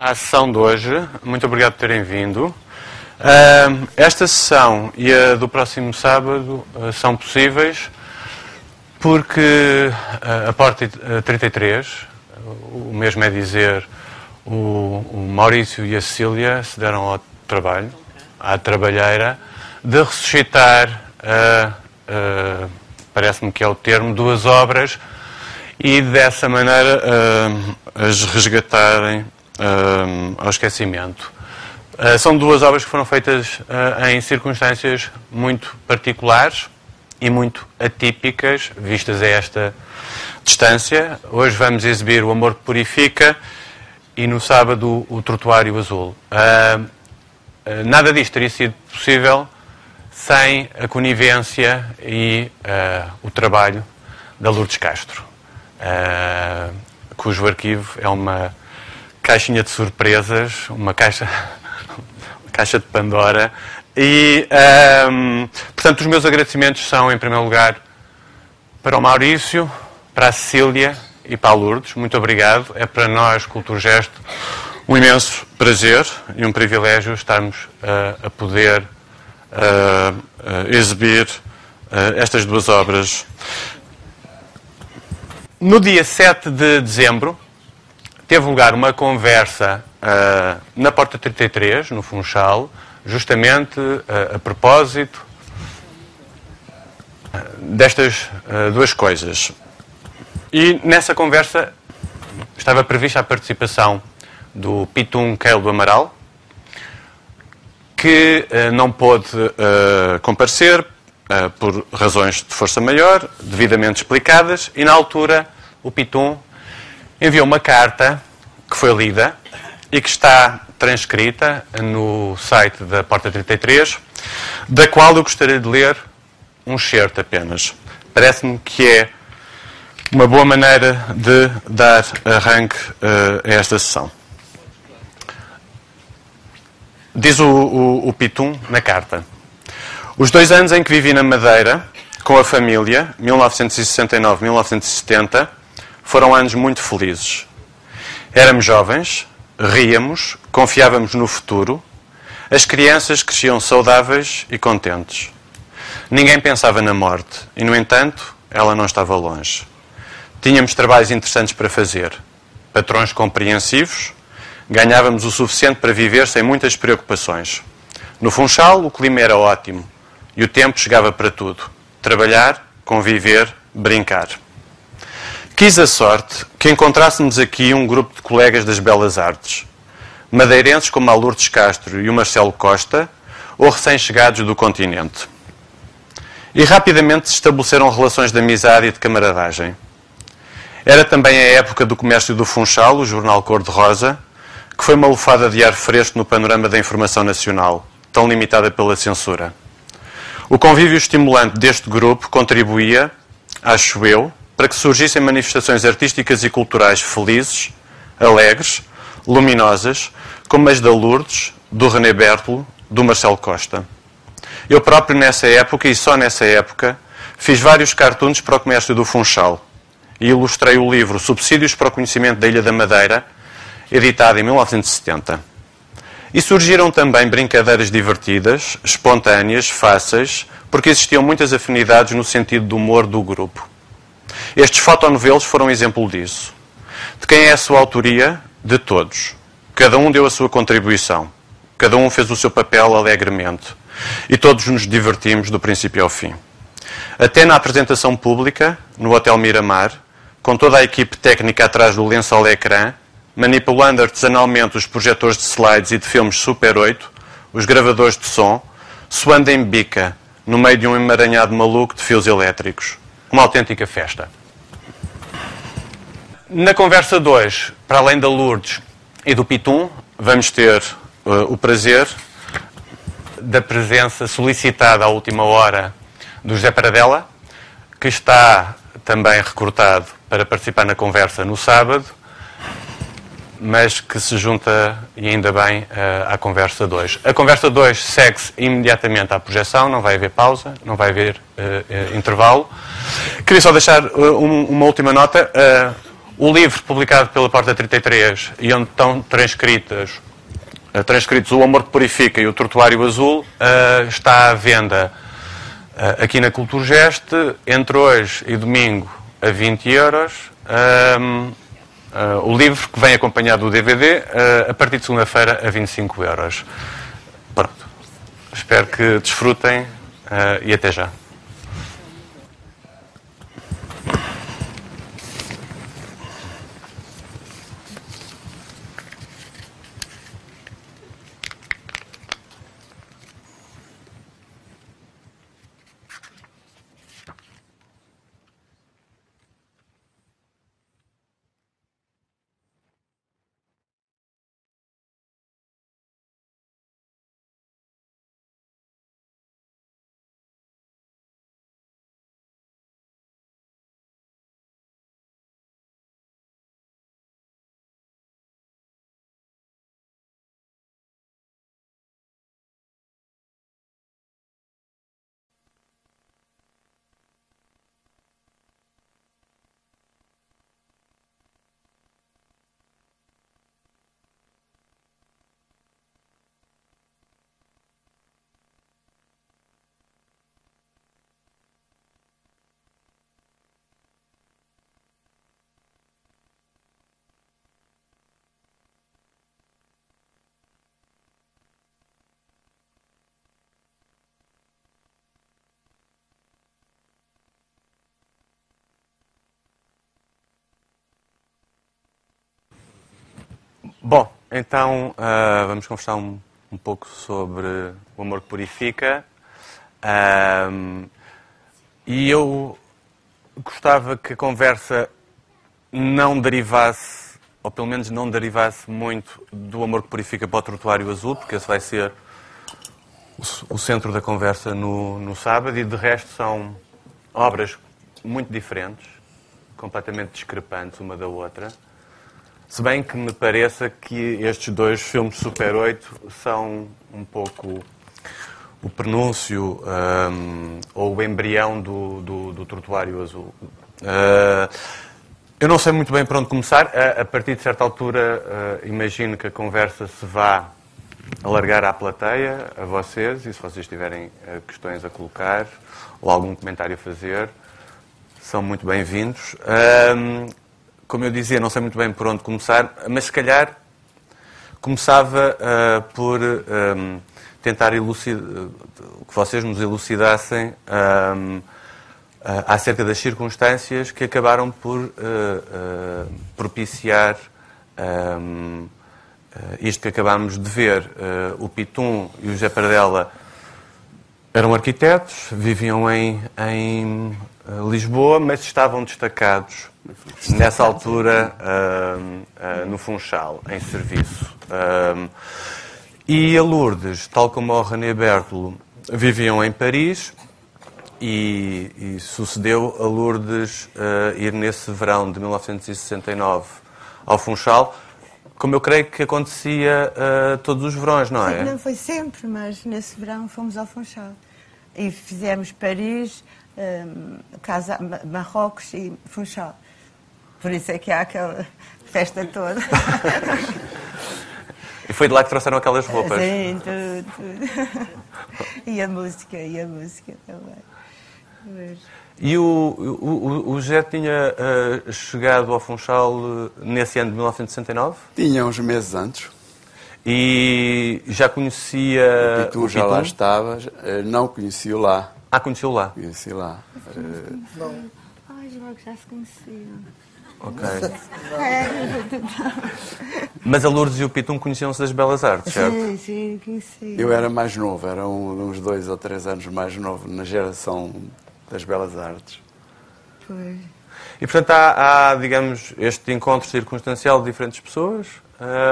à sessão de hoje. Muito obrigado por terem vindo. Uh, esta sessão e a do próximo sábado uh, são possíveis porque uh, a Porta 33, o mesmo é dizer, o, Maurício e a Cecília se deram ao trabalho, à trabalheira, de ressuscitar, parece-me que é o termo, duas obras e dessa maneira as resgatarem uh, ao esquecimento. Uh, são duas obras que foram feitas uh, em circunstâncias muito particulares e muito atípicas, vistas a esta distância. Hoje vamos exibir O Amor que Purifica e no sábado O Trotuário Azul. nada disto teria sido possível sem a conivência e o trabalho da Lourdes Castro, cujo arquivo é uma caixinha de surpresas, uma caixa, uma caixa de Pandora. E, um, portanto, os meus agradecimentos são, em primeiro lugar, para o Maurício, para a Cecília e para a Lourdes. Muito obrigado. É para nós, Culturgesto, um imenso prazer e um privilégio estarmos uh, a poder uh, uh, exibir estas duas obras. No dia 7 de dezembro, teve lugar uma conversa uh, na Porta 33, no Funchal, justamente uh, a propósito uh, destas duas coisas. E nessa conversa estava prevista a participação do Pitum Keil do Amaral, que não pôde comparecer por razões de força maior, devidamente explicadas, e na altura o Pitum enviou uma carta que foi lida e que está transcrita no site da Porta 33, da qual eu gostaria de ler um certo apenas. Parece-me que é uma boa maneira de dar arranque uh, a esta sessão. Diz o, o, o Pitum na carta. Os dois anos em que vivi na Madeira, com a família, 1969-1970, foram anos muito felizes. Éramos jovens, ríamos, confiávamos no futuro, as crianças cresciam saudáveis e contentes. Ninguém pensava na morte e, no entanto, ela não estava longe. Tínhamos trabalhos interessantes para fazer, patrões compreensivos, ganhávamos o suficiente para viver sem muitas preocupações. No Funchal, o clima era ótimo e o tempo chegava para tudo: trabalhar, conviver, brincar. Quis a sorte que encontrássemos aqui um grupo de colegas das belas artes, madeirenses como a Lourdes Castro e o Marcelo Costa, ou recém-chegados do continente. E rapidamente se estabeleceram relações de amizade e de camaradagem. Era também a época do comércio do Funchal, o jornal Cor-de-Rosa, que foi uma lufada de ar fresco no panorama da informação nacional, tão limitada pela censura. O convívio estimulante deste grupo contribuía, acho eu, para que surgissem manifestações artísticas e culturais felizes, alegres, luminosas, como as da Lourdes, do René Bertolo, do Marcelo Costa. Eu próprio, nessa época, e só nessa época, fiz vários cartoons para o comércio do Funchal e ilustrei o livro Subsídios para o Conhecimento da Ilha da Madeira, editado em 1970. E surgiram também brincadeiras divertidas, espontâneas, fáceis, porque existiam muitas afinidades no sentido do humor do grupo. Estes fotonovelos foram um exemplo disso. De quem é a sua autoria? De todos. Cada um deu a sua contribuição. Cada um fez o seu papel alegremente. E todos nos divertimos do princípio ao fim. Até na apresentação pública, no Hotel Miramar, com toda a equipe técnica atrás do lençol ecrã, manipulando artesanalmente os projetores de slides e de filmes Super 8, os gravadores de som, suando em bica, no meio de um emaranhado maluco de fios elétricos uma autêntica festa. Na conversa 2, para além da Lourdes e do Pitum, vamos ter uh, o prazer da presença solicitada à última hora do José Paradela, que está também recrutado para participar na conversa no sábado mas que se junta, e ainda bem, eh, à conversa 2. A conversa 2 segue-se imediatamente à projeção, não vai haver pausa, não vai haver uh, uh, intervalo. Queria só deixar uh, um, uma última nota. O livro publicado pela Porta 33 e onde estão transcritas, uh, transcritos O Amor que Purifica e O Tortuário Azul uh, está à venda uh, aqui na Culturgest entre hoje e domingo a 20 euros. Um, o livro que vem acompanhado do DVD a partir de segunda-feira a 25 euros. Pronto. Espero que desfrutem e até já. Bom, então uh, vamos conversar um, um, pouco sobre o amor que purifica. E eu gostava que a conversa não derivasse, ou pelo menos não derivasse muito do amor que purifica para o trotuário azul, porque esse vai ser o, o centro da conversa no, no sábado, e de resto são obras muito diferentes, completamente discrepantes uma da outra. Se bem que me pareça que estes dois filmes Super 8 são um pouco o prenúncio um, ou o embrião do, do, do Trotuário Azul. Uh, eu não sei muito bem para onde começar. A, a partir de certa altura, uh, imagino que a conversa se vá alargar à plateia, a vocês, e se vocês tiverem uh, questões a colocar ou algum comentário a fazer, são muito bem-vindos como eu dizia, não sei muito bem por onde começar, mas se calhar começava uh, por um, ehm, tentar elucidar, que vocês nos elucidassem um, uh, eh, acerca das circunstâncias que acabaram por uh, propiciar um, isto que acabámos de ver. o Pitum e o José eram arquitetos, viviam em, em Lisboa, mas estavam destacados nessa altura uh, uh, no Funchal, em serviço. Uh, e a Lourdes, tal como o René Bertolo, viviam em Paris e, e sucedeu a Lourdes ir nesse verão de 1969 ao Funchal, como eu creio que acontecia todos os verões, não é? Sim, não foi sempre, mas nesse verão fomos ao Funchal. E fizemos Paris, Casa, Marrocos e Funchal. Por isso é que há aquela festa toda. E foi de lá que trouxeram aquelas roupas? Sim, tudo, tudo. E a música, e a música também. E o, o, o José tinha uh, chegado ao Funchal uh, nesse ano de 1969? Tinha uns meses antes. E já conhecia. O Pitu já lá estava, uh, não conheci-o lá. Ah, conheceu lá? Conheci lá. Uh... Ai, João, já se conheciam. Ok. Mas a Lourdes e o Pitum conheciam-se das Belas Artes, certo? Sim, sim, conheci. Eu era mais novo, era um, uns dois ou três anos mais novo, na geração das Belas Artes. Pois. E, portanto, há, há, digamos, este encontro circunstancial de diferentes pessoas,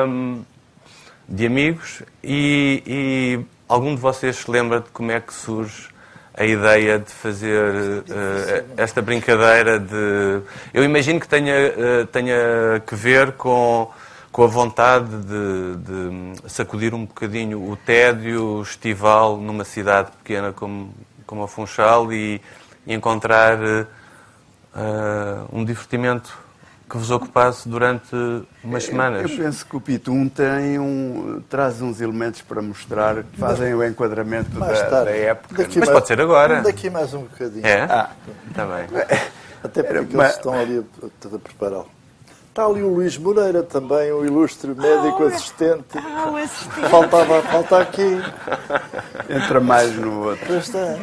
hum, de amigos, e, e algum de vocês se lembra de como é que surge a ideia de fazer uh, esta brincadeira de. Eu imagino que tenha, uh, tenha que ver com, com a vontade de, de, sacudir um bocadinho o tédio estival numa cidade pequena como, como a Funchal e, e encontrar uh, um divertimento que vos ocupasse durante umas semanas. Eu penso que o Pitum tem um, traz uns elementos para mostrar que fazem o enquadramento da, da, época. Daqui Mas mais, pode ser agora. Daqui mais um bocadinho. É? Ah, está bem. Até porque Mas... eles estão ali a, a prepará-lo. Está ali o Luís Moreira também, o ilustre médico oh, assistente. Ah, o assistente. Faltava, falta aqui. Entra mais no outro. Pois está.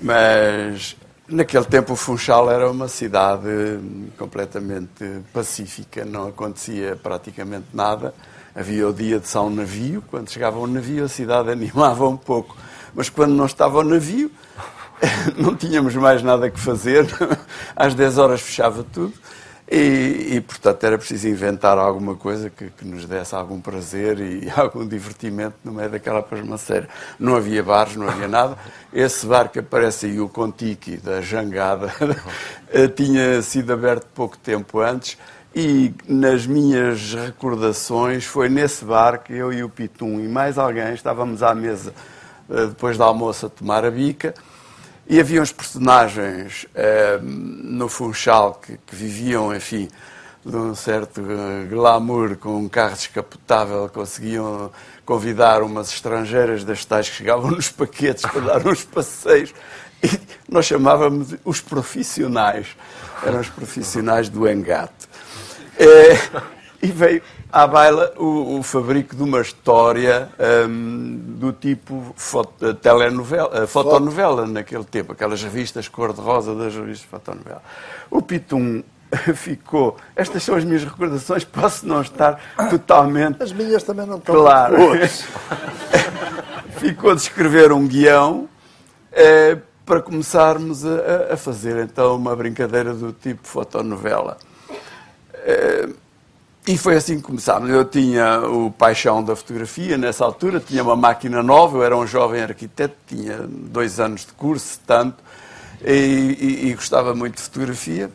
Mas naquele tempo o Funchal era uma cidade completamente pacífica, não acontecia praticamente nada. Havia o dia de São Navio, quando chegava o navio a cidade animava um pouco. Mas quando não estava o navio, não tínhamos mais nada que fazer. Às 10 horas fechava tudo e, e, portanto, era preciso inventar alguma coisa que, que, nos desse algum prazer e algum divertimento no meio daquela pasmaceira. Não havia bares, não havia nada. Esse bar que aparece aí, o Contiki, da Jangada, tinha sido aberto pouco tempo antes e nas minhas recordações foi nesse bar que eu e o Pitum e mais alguém estávamos à mesa eh, depois da almoço a tomar a bica e havia uns personagens eh, no Funchal que, que, viviam, enfim, de um certo eh, glamour, com um carro descapotável, conseguiam convidar umas estrangeiras das tais que chegavam nos paquetes para dar uns passeios. E nós chamávamos os profissionais. Eram os profissionais do engate. Eh, e veio à baila o, o fabrico de uma história um, do tipo foto, telenovela, fotonovela naquele tempo, aquelas revistas cor-de-rosa das revistas fotonovela. O Pitum ficou. Estas são as minhas recordações, posso não estar totalmente. As minhas também não estão claro. ficou de escrever um guião eh, para começarmos a, a, fazer então uma brincadeira do tipo fotonovela. Eh, e foi assim que começámos. Eu tinha o paixão da fotografia nessa altura, tinha uma máquina nova, eu era um jovem arquiteto, tinha dois anos de curso, tanto, e, e, e gostava muito de fotografia.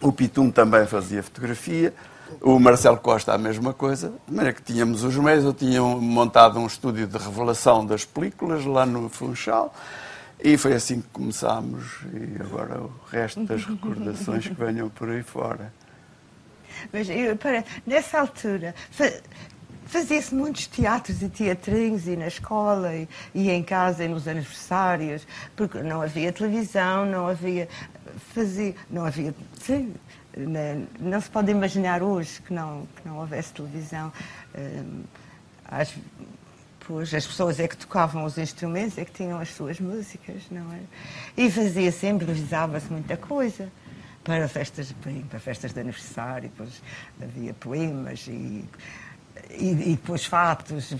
O Pitum também fazia fotografia, o Marcelo Costa a mesma coisa, de maneira que tínhamos os meios, eu tinha montado um estúdio de revelação das películas lá no Funchal, e foi assim que começámos, e agora o resto das recordações que venham por aí fora. Mas eu, para, nessa altura fazia-se muitos teatros e teatrinhos e na escola e, e, em casa e nos aniversários, porque não havia televisão, não havia fazia, não havia sim, não, não, se pode imaginar hoje que não que não houvesse televisão. Hum, as, pois as pessoas é que tocavam os instrumentos, é que tinham as suas músicas, não é? E fazia sempre, improvisava-se muita coisa para festas, para festas de aniversário, depois havia poemas e, e, e depois fatos,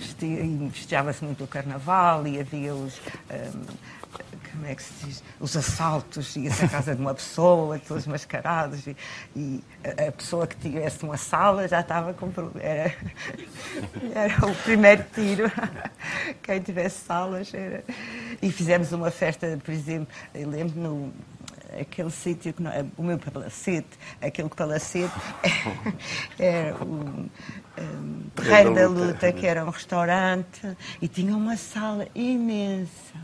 festejava-se muito o carnaval e havia os. Um, como é que se diz? Os assaltos, ia-se à casa de uma pessoa, todos mascarados, e, e, a pessoa que tivesse uma sala já estava com. Era, era o primeiro tiro. Quem tivesse salas era. E fizemos uma festa, por exemplo, eu lembro no aquele sítio, que não, é, o meu palacete, aquele palacete era o um, Terreiro da Luta, que era um restaurante, e tinha uma sala imensa.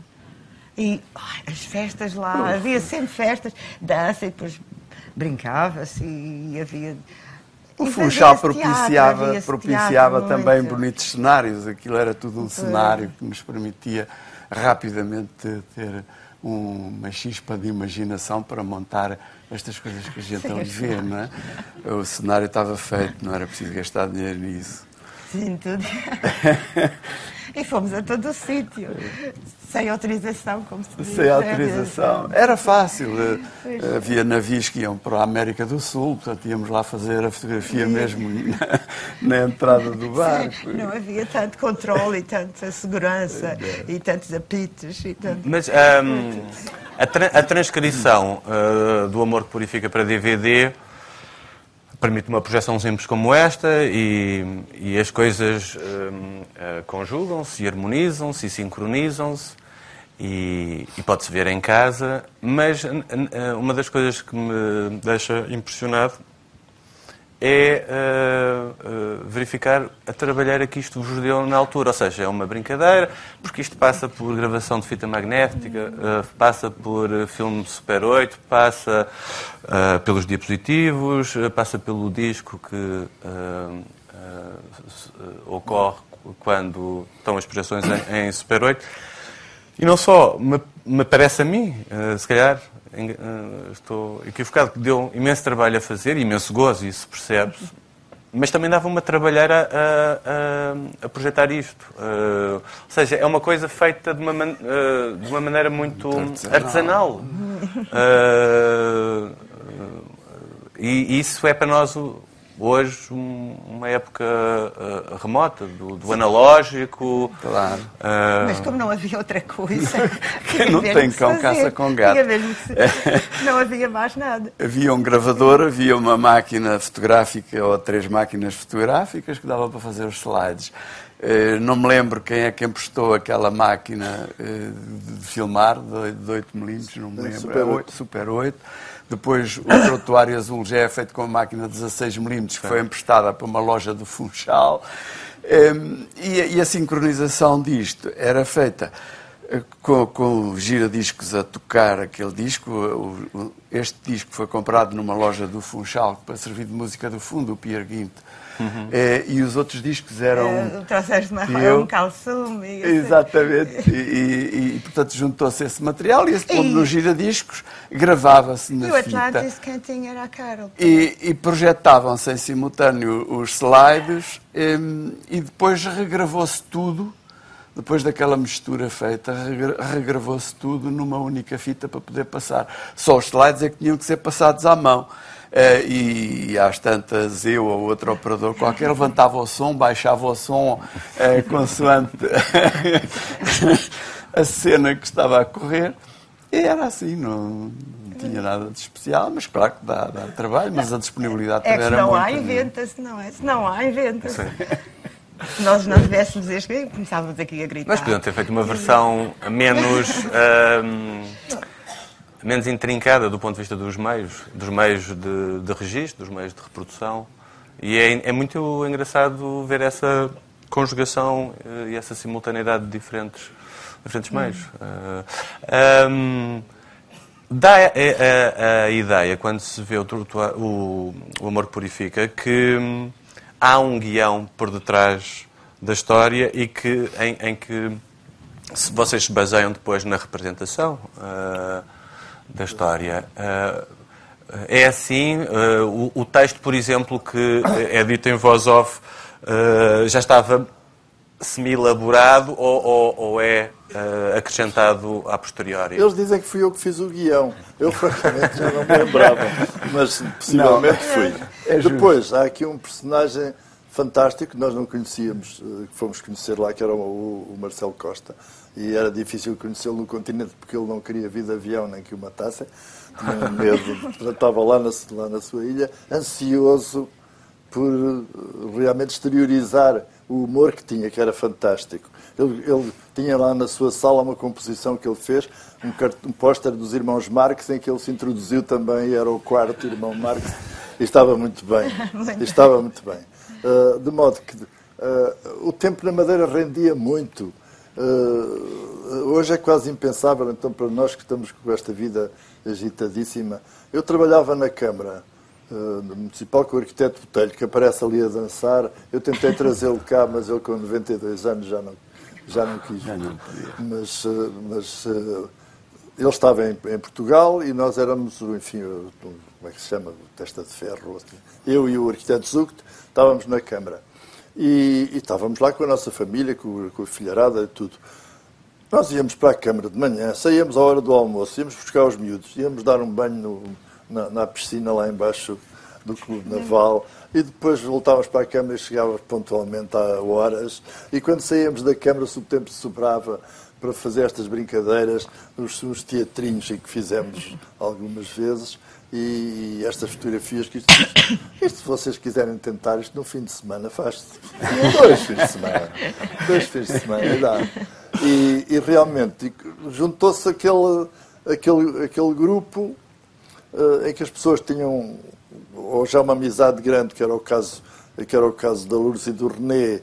E ai, as festas lá, havia sempre festas, dança, e depois brincava-se e havia. O Funchal propiciava, teatro, propiciava também bonitos cenários. Aquilo era tudo um cenário que nos permitia rapidamente ter uma chispa de imaginação para montar estas coisas que a gente ali vê, não é? O cenário estava feito, não era preciso gastar dinheiro nisso. Sim, tudo. e fomos a todo o sítio, sem autorização, como se diz. Sem autorização. Era fácil. Eh, havia navios que iam para a América do Sul, portanto íamos lá fazer a fotografia mesmo na entrada do barco. Sim, não havia tanto controle e tanta segurança e tantos apitos. E tanto... Mas um, a, tra a, transcrição uh, do Amor que Purifica para DVD permite uma projeção simples como esta e, e as coisas uh, conjugam-se e harmonizam-se e sincronizam-se e, e pode-se ver em casa, mas uh, uma das coisas que me deixa impressionado é uh, verificar a trabalhar que isto vos deu na altura. Ou seja, é uma brincadeira, porque isto passa por gravação de fita magnética, uh, passa por filme Super 8, passa uh, pelos diapositivos, uh, passa pelo disco que ocorre quando estão as projeções em, em Super 8. E não só, me, parece a mim, se calhar, estou equivocado, que deu imenso trabalho a fazer, imenso gozo, isso percebe-se, mas também dava-me a trabalhar a, a, a projetar isto. Uh, ou seja, é uma coisa feita de uma, man, uh, de uma maneira muito, muito artesanal. artesanal. Uh, e isso é para nós hoje um, uma época uh, remota do, do, analógico. Claro. Uh... Mas como não havia outra coisa. que não tem cão caça com gato. não havia mais nada. Havia um gravador, havia uma máquina fotográfica ou três máquinas fotográficas que dava para fazer os slides. Uh, não me lembro quem é que emprestou aquela máquina de filmar de 8mm, não me lembro. Super 8. Super 8 depois o trotuário azul já é feito com uma máquina de 16mm que foi emprestada para uma loja do Funchal. Ehm, e, a sincronização disto era feita eh, com, com giradiscos a tocar aquele disco. Este disco foi comprado numa loja do Funchal para servir de música do fundo, o Pierre Guinte. Uhum. É, e os outros discos eram. É, trouxeste marrom, um calçume. Exatamente. e, e, e, portanto, juntou-se esse material e esse pondo nos giradiscos, gravava-se na fita. E o Atlantis tinha era a Carol. E, e projetavam-se em simultâneo os slides e depois regravou-se tudo. Depois daquela mistura feita, regravou-se tudo numa única fita para poder passar. Só os slides é que tinham que ser passados à mão. Uh, e às tantas eu ou outro operador qualquer levantava o som, baixava o som uh, consoante a cena que estava a correr. E era assim, não, não tinha nada de especial, mas claro que dá, dá trabalho, mas a disponibilidade é também era muito... não há, inventa-se, não é? Se não há, inventa-se. Se nós não tivéssemos este, começávamos aqui a gritar. Mas podiam ter feito uma versão menos... Um menos intrincada do ponto de vista dos meios, dos meios de, de registro, dos meios de reprodução. E é, é muito engraçado ver essa conjugação uh, e essa simultaneidade de diferentes, diferentes meios. Uh, eh, um, dá a, a, a, ideia, quando se vê o, o, o Amor que Purifica, que um, há um guião por detrás da história e que, em, em que se vocês se baseiam depois na representação. Uh, da história. Uh, é assim, uh, o, o, texto, por exemplo, que é dito em voz off, uh, já estava semi-elaborado ou, ou, ou, é acrescentado a posteriori? Eles dizem que fui eu que fiz o guião. Eu, francamente, já não me lembrava, mas possivelmente não. fui. É Depois, há aqui um personagem fantástico que nós não conhecíamos, que fomos conhecer lá, que era o, o Marcelo Costa e era difícil conhecê-lo no continente porque ele não queria vir de avião nem que o matassem. Tinha medo, estava lá na, lá na sua ilha, ansioso por eh, realmente exteriorizar o humor que tinha, que era fantástico. Ele, ele tinha lá na sua sala uma composição que ele fez, um, um póster dos irmãos Marx, em que ele se introduziu também, era o quarto irmão Marx, e estava muito bem. estava muito bem. Uh, de modo que uh, o tempo na Madeira rendia muito. Uh, hoje é quase impensável, então, para nós que estamos com esta vida agitadíssima. Eu trabalhava na Câmara uh, Municipal com o arquiteto Botelho, que aparece ali a dançar. Eu tentei trazê-lo cá, mas ele com 92 anos já não, já não quis. Já não mas uh, mas ele estava em, em, Portugal e nós éramos, enfim, como é que se chama? Testa de ferro. Assim. Eu e o arquiteto Zucht estávamos na Câmara. E, e, estávamos lá com a nossa família, com, com a filharada e tudo. Nós íamos para a Câmara de manhã, saíamos à hora do almoço, íamos buscar os miúdos, íamos dar um banho no, na, na, piscina lá embaixo do Clube Naval e depois voltávamos para a Câmara e chegávamos pontualmente a horas. E quando saíamos da Câmara, o tempo sobrava para fazer estas brincadeiras, os, os teatrinhos que fizemos algumas vezes e estas fotografias que isto, isto, se vocês quiserem tentar isto no fim de semana faz-se dois fins de semana dois fins de semana dá e, e realmente juntou-se aquele, aquele, aquele grupo uh, em que as pessoas tinham ou já uma amizade grande, que era o caso, que era o caso da Lourdes e do René,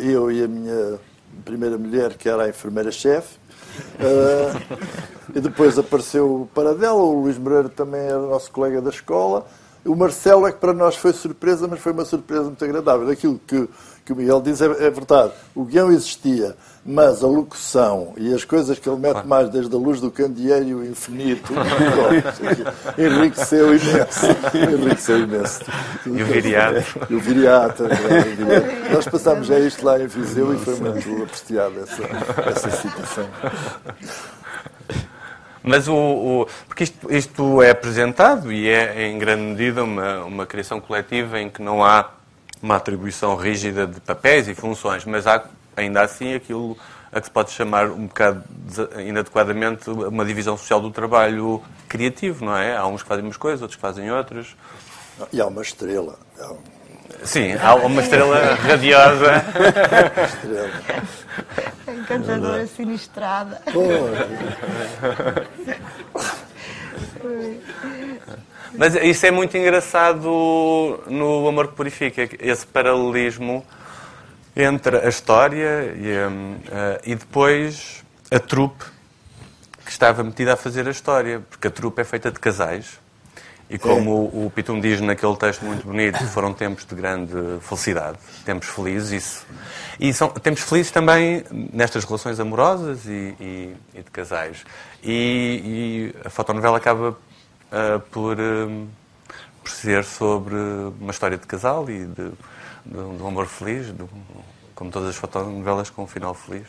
eu e a minha primeira mulher, que era a enfermeira-chefe. E depois apareceu o Paradela, o Luís Moreira também era nosso colega da escola. O Marcelo é que para nós foi surpresa, mas foi uma surpresa muito agradável. Aquilo que, que o Miguel diz é, é verdade. O guião existia, mas a locução e as coisas que ele mete mais, desde a luz do candeeiro infinito, enriqueceu imenso. Enriqueceu imenso. E o viriato. E o viriato. É nós passámos já isto lá em Viseu e foi muito apreciada essa, essa situação. Mas o, o, porque isto, isto, é apresentado e é em grande medida uma, uma criação coletiva em que não há uma atribuição rígida de papéis e funções, mas há ainda assim aquilo a que se pode chamar um bocado inadequadamente uma divisão social do trabalho criativo, não é? Há uns que fazem umas coisas, outros que fazem outras. E há uma estrela. Há Sim, há uma estrela radiosa. estrela. Encantadora sinistrada. Mas isso é muito engraçado no Amor que Purifica, esse paralelismo entre a história e, um, uh, e depois a trupe que estava metida a fazer a história, porque a trupe é feita de casais e como é. o Pitum diz naquele texto muito bonito, foram tempos de grande felicidade, tempos felizes, isso. E são tempos felizes também nestas relações amorosas e, e, e de casais. E, e, a fotonovela acaba uh, por, uh, por ser sobre uma história de casal e de, de um amor feliz, de, como todas as fotonovelas com um final feliz.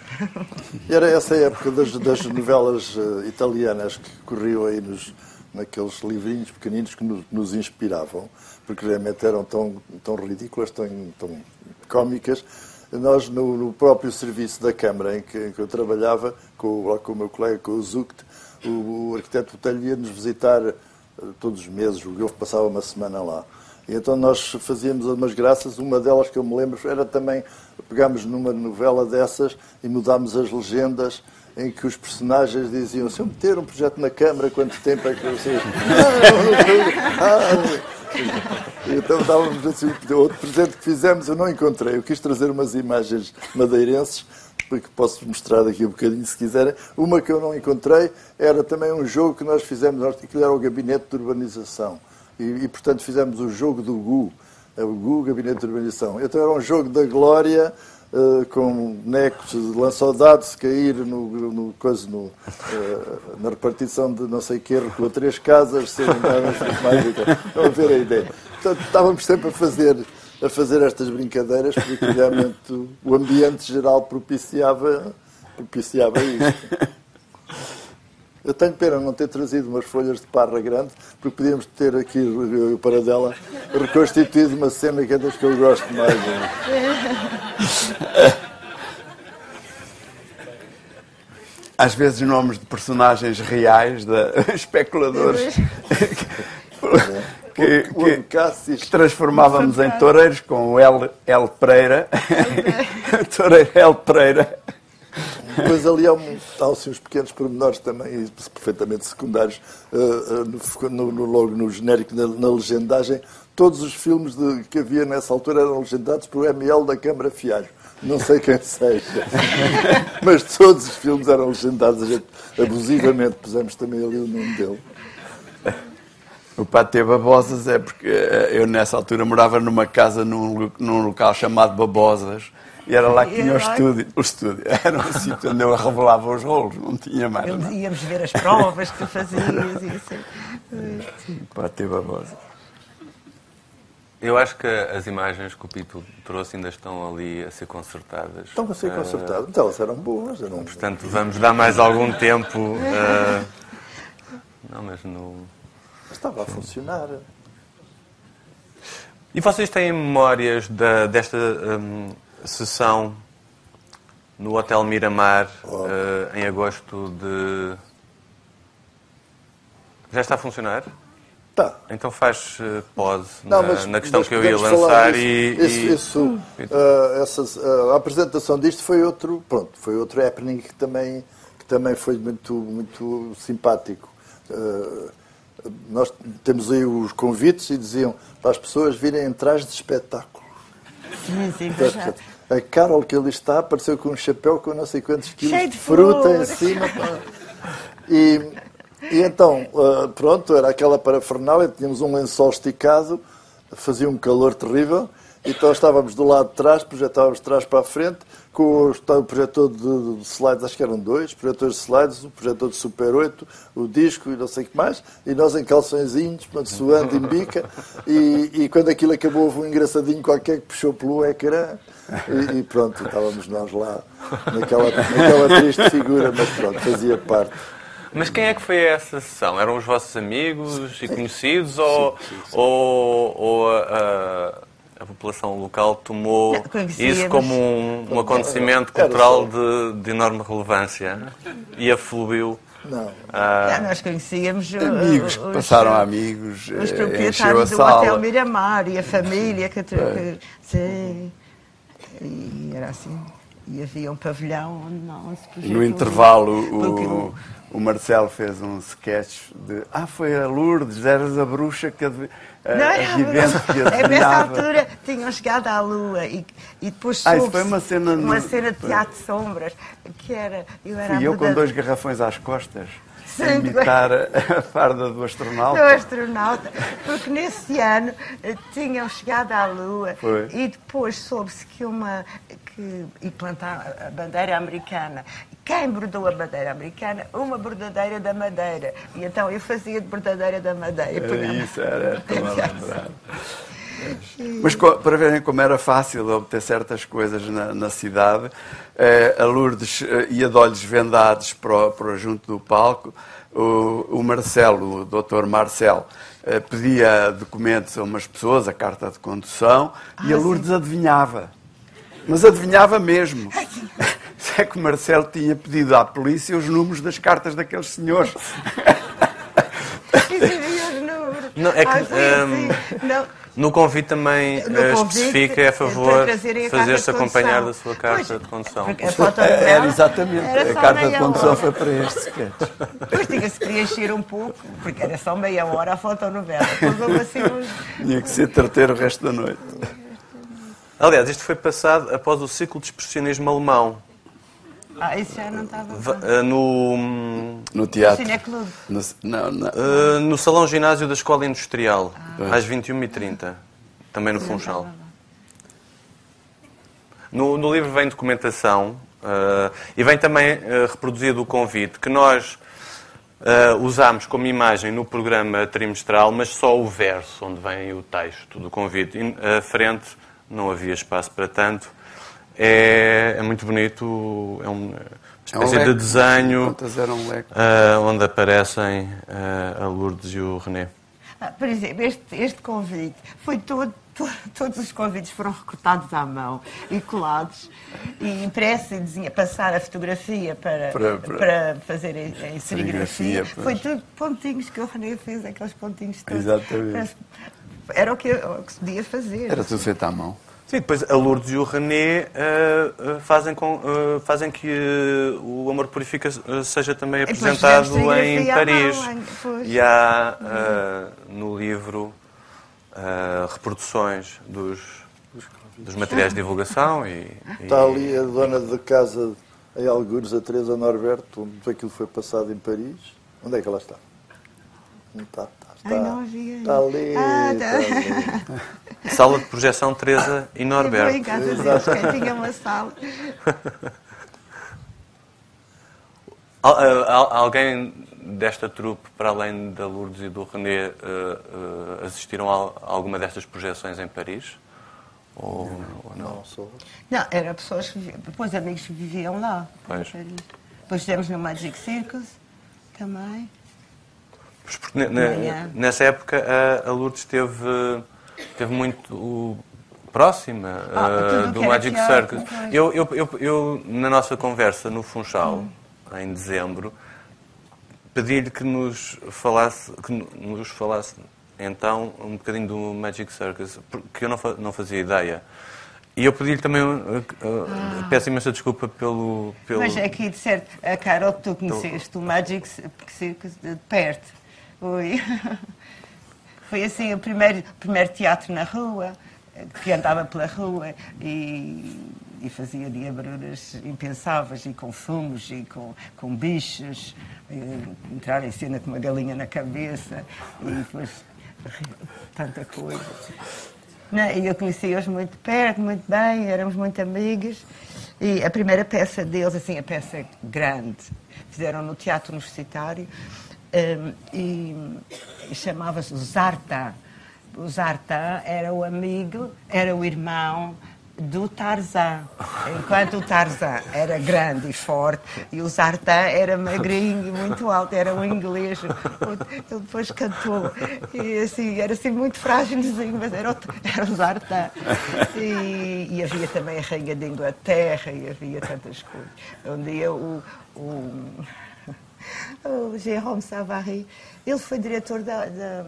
Era essa época das, das novelas uh, italianas que corriam aí nos naqueles livrinhos pequeninos que nos, nos inspiravam, porque realmente eram tão, tão ridículas, tão, tão cómicas. Nós, no, no, próprio serviço da Câmara em que, em que eu trabalhava, com, com o meu colega, com o Zuct, o, o arquiteto Botelho ia-nos visitar uh, todos os meses, o Golfo passava uma semana lá. E então nós fazíamos umas graças, uma delas que eu me lembro era também, pegámos numa novela dessas e mudámos as legendas em que os personagens diziam se eu meter um projeto na Câmara, quanto tempo é que sei? então estávamos assim, outro presente que fizemos eu não encontrei. Eu quis trazer umas imagens madeirenses, porque posso mostrar daqui um bocadinho se quiserem. Uma que eu não encontrei era também um jogo que nós fizemos, aquilo era o Gabinete de Urbanização. E, e portanto fizemos o jogo do GU, o GU, Gabinete de Urbanização. Então era um jogo da glória uh, com bonecos de lançaudade se cair no, no, coisa, no, uh, na repartição de não sei que, recuou três casas, serem mais a ver a ideia. Portanto, estávamos sempre a fazer, a fazer estas brincadeiras, porque realmente o ambiente geral propiciava, propiciava isto. Eu tenho pena não ter trazido umas folhas de parra grande, porque podíamos ter aqui o paradela reconstituído uma cena que é das que eu gosto mais. Às vezes nomes de personagens reais, de especuladores, que, que, que transformávamos em toureiros com o L, L Pereira. Toureiro L Pereira. Depois ali há, um, há pequenos pormenores também, perfeitamente secundários, uh, uh, no, no, logo no genérico, na, na legendagem. Todos os filmes de, que havia nessa altura eram legendados por ML da Câmara Fialho. Não sei quem seja. Mas todos os filmes eram legendados. A gente, abusivamente pusemos também ali o nome dele. O Patê Babosas é porque eh, eu nessa altura morava numa casa num, num local chamado Babosas e era lá que tinha o estúdio. O estúdio. Era um sítio onde eu revelava os rolos, não tinha mais. Nada. Íamos ver as provas que fazias e assim. Sim, para ter babosa. Eu acho que as imagens que o Pito trouxe ainda estão ali a ser consertadas. Estão a ser consertadas. Então elas eram boas. Não... Portanto, vamos dar mais algum tempo. Uh... Não, mas no. Estava a funcionar. E vocês têm memórias da, desta. Um sessão no Hotel Miramar oh. uh, em agosto de. Já está a funcionar? Tá. Então faz uh, pause Não, na, mas, na, questão que eu ia lançar e. Isso, e... isso uh, essa, uh, a apresentação disto foi outro, pronto, foi outro happening que também, que também foi muito, muito simpático. nós temos aí os convites e diziam para as pessoas virem em trajes de espetáculo. Sim, sim, Portanto. A Carol que ali está apareceu com um chapéu com não sei quantos quilos Cheio de fruta em cima. E, e então, ah, pronto, era aquela parafernália, tínhamos um lençol esticado, fazia um calor terrível, então estávamos do lado de trás, projetávamos de trás para a frente, com o, projetor de, de slides, acho que eram dois, projetores de slides, o projetor de Super 8, o disco e não sei o que mais, e nós em calçõezinhos, portanto, suando em bica, e, e quando aquilo acabou houve um engraçadinho qualquer que puxou pelo ecrã, e, e pronto, estávamos nós lá, naquela, naquela triste figura, mas pronto, fazia parte. Mas quem é que foi a essa sessão? Eram os vossos amigos e conhecidos ou, ou, ou a, a- a população local tomou Não, conhecíamos. isso como um, um acontecimento cultural de, de enorme relevância e afluiu? Não. ah, nós conhecíamos uh, Amigos que os- passaram amigos, Os eh, a proprietários do sala. Hotel Miramar e a família que, que sim, e era assim. E havia um pavilhão onde não se podia. No intervalo, o, o Marcelo fez um sketch de Ah, foi a Lourdes, eras a bruxa que a, a não, vidente que é nessa altura tinham chegado à Lua e, e depois Ah, foi uma cena no- uma cena de teatro de sombras que era eu era Fui a eu com dois garrafões às costas a Sim, imitar a, a farda do do astronauta. astronauta, porque nesse ano eh, tinham chegado à Lua Foi. e depois soube-se que uma que e plantar a bandeira americana. Quem bordou a bandeira americana? Uma bordadeira da Madeira. E então eu fazia de bordadeira da Madeira. Era Punha- isso, era, estou a lembrar. Mas para verem como era fácil obter certas coisas na, na cidade, eh, a Lourdes eh, ia de olhos vendados para, o- para junto do palco. O, o Marcelo, o doutor Marcelo, eh, pedia documentos a umas pessoas, a carta de condução, e a Lourdes adivinhava. Mas adivinhava mesmo. Se é que o Marcelo tinha pedido à polícia os números das cartas daqueles senhores. Dizia os números. Não, é que, assim. hum, Não. No convite também No eh, convite, especifica é a favor fazer-se acompanhar da sua carta Pois, de condução. a Era exatamente. era A carta de condução hora. foi para este sketch. Depois tinha-se preencher um pouco, porque era só meia hora a fotonovela. Assim uns... Tinha que ser terteiro o resto da noite. Aliás, isto foi passado após o ciclo de expressionismo alemão. Ah, isso já não estava... Va- eh, No, No teatro. Cineclube. No, não, não. eh, no Salão Ginásio da Escola Industrial, às 21h30, também no Funchal. No, no livro vem documentação eh, e vem também reproduzido o convite que nós eh, usámos como imagem no programa trimestral, mas só o verso, onde vem o texto do convite. E, à frente não havia espaço para tanto. É, é muito bonito, é um- uma É um espécie de leque. desenho um leque. ah, onde aparecem ah, a Lourdes e o René. Ah, por exemplo, este, este convite foi todo, to- todos os convites foram recortados à mão e colados e impressos e desenha, passar a fotografia para, Para- para, para- fazer em, em Serigrafia. Foi tudo pontinhos que o René fez, aqueles pontinhos todos. Exatamente. Era o que, o que se podia fazer. Era tudo feito à mão. Sim, depois a Lourdes e o René ah, ah, fazem, com, ah, fazem que o Amor Purifica seja também apresentado em Paris. mão. E há no livro reproduções dos, dos materiais de divulgação e, e- Está ali a dona de casa em Algures, a Teresa Norberto, onde aquilo foi passado em Paris. Onde é que ela está? Não está, está. Ai, não havia. Está ali. Ah, está tá. ali. Sala de projeção Teresa e Eu vou em Norberto. casa deles, tinha uma sala. Al- ah, al- Alguém desta trupe, para além da Lourdes e do René, ah, ah, assistiram a alguma destas projeções em Paris? Ou, ou não? Não, sou. Não, eram pessoas que viviam, depois amigos que viviam lá. Pois. Depois estivemos no Magic Circus também. Porque ne- ne- Manhã. nessa época a, a Lourdes esteve, esteve muito uh, próxima Ah, uh, o do Magic Circus. Eu, eu, eu, eu, na nossa conversa no Funchal, em dezembro, pedi-lhe que nos falasse, que nos falasse então um bocadinho do Magic Circus, porque eu não, não fazia ideia. E eu pedi-lhe também, uh, uh, peço imensa desculpa pelo... pelo Mas aqui, de certo, a Carol, que tu conheceste, o Magic Circus de perto. Foi, foi assim o primeiro, primeiro teatro na rua, que andava pela rua e, e fazia diabruras impensáveis e com fumos e com, com bichos, entrar em cena com uma galinha na cabeça e depois tanta coisa. Não, e eu conheci-os muito perto, muito bem, éramos muito amigos. E a primeira peça deles, assim, a peça grande, fizeram no Teatro Universitário e, e chamava-se o Zarta. O Zarta era o amigo, era o irmão do Tarzan. Enquanto o Tarzan era grande e forte e o Zartan era magrinho e muito alto, era um inglês. Ele depois cantou. E assim, era assim muito frágilzinho, mas era o, era o Zartan. E, e, havia também a Rainha de Inglaterra e havia tantas coisas. Um dia o, o, o Jérôme Savary, ele foi diretor da, da,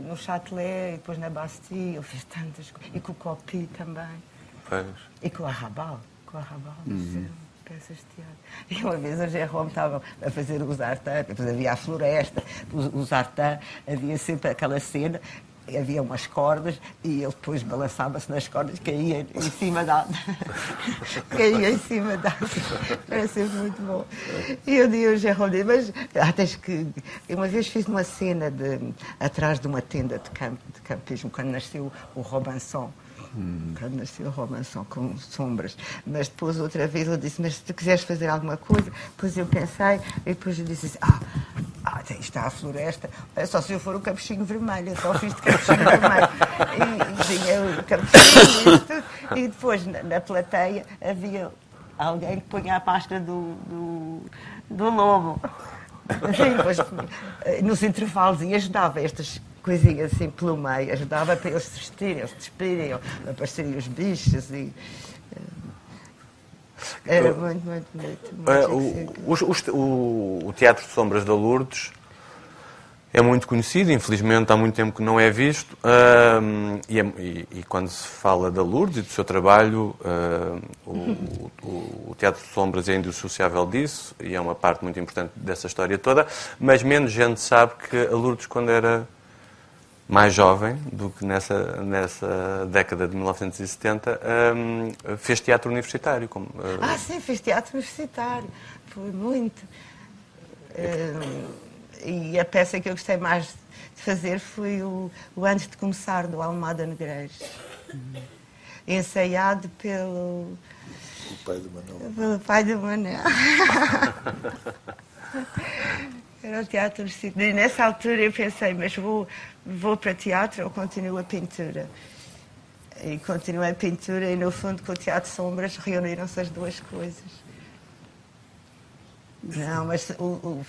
no Châtelet e depois na Bastille, ele fez tantas coisas. E com o Copy também. Pois. E com a Rabal, com a Rabal, uhum. peças de teatro. E uma vez a Jerome estava a fazer o Zartan, depois havia a floresta, o, o Zartan, havia sempre aquela cena, havia umas cordas e ele depois balançava-se nas cordas, caía em cima da caía em cima da era sempre muito bom. E eu disse ao Jerome, mas tens que. Uma vez fiz uma cena de, atrás de uma tenda de, camp, de campismo, quando nasceu o Robinson. Hum. Quando nasceu o Romanson com sombras. Mas depois, outra vez, ele disse: Mas se tu quiseres fazer alguma coisa, depois eu pensei, e depois eu disse: Ah, ah está a floresta, é só se eu for o capuchinho vermelho, eu só fiz de capuchinho vermelho. E, tinha o capuchinho isto, e depois na, na, plateia havia alguém que punha a máscara do, do, do lobo. Sim, depois, eh, nos intervalos e ajudava estas coisinha assim pelo meio, ajudava para eles se vestirem, eles se despirem, aparecerem os bichos e. Eh, era muito, muito, muito. muito uh, o, o, o, Teatro de Sombras da Lourdes é muito conhecido, infelizmente há muito tempo que não é visto, uh, e, é, e, e, quando se fala da Lourdes e do seu trabalho, uh, o, o, Teatro de Sombras é indissociável disso, e é uma parte muito importante dessa história toda, mas menos gente sabe que a Lourdes, quando era mais jovem do que nessa, nessa década de 1970, um, fez teatro universitário. Como, uh... Ah, sim, fez teatro universitário. Foi muito. Uh, e a peça que eu gostei mais de fazer foi o, o Antes de Começar, do Almada Negreiros. Uhum. Ensaiado pelo... O pai do Manuel. Pelo pai do Manuel. Era o teatro. E nessa altura eu pensei, mas vou vou para teatro ou continuo a pintura? E continuei a pintura e, no fundo, com o Teatro Sombras reuniram-se as duas coisas. Não, mas o, o,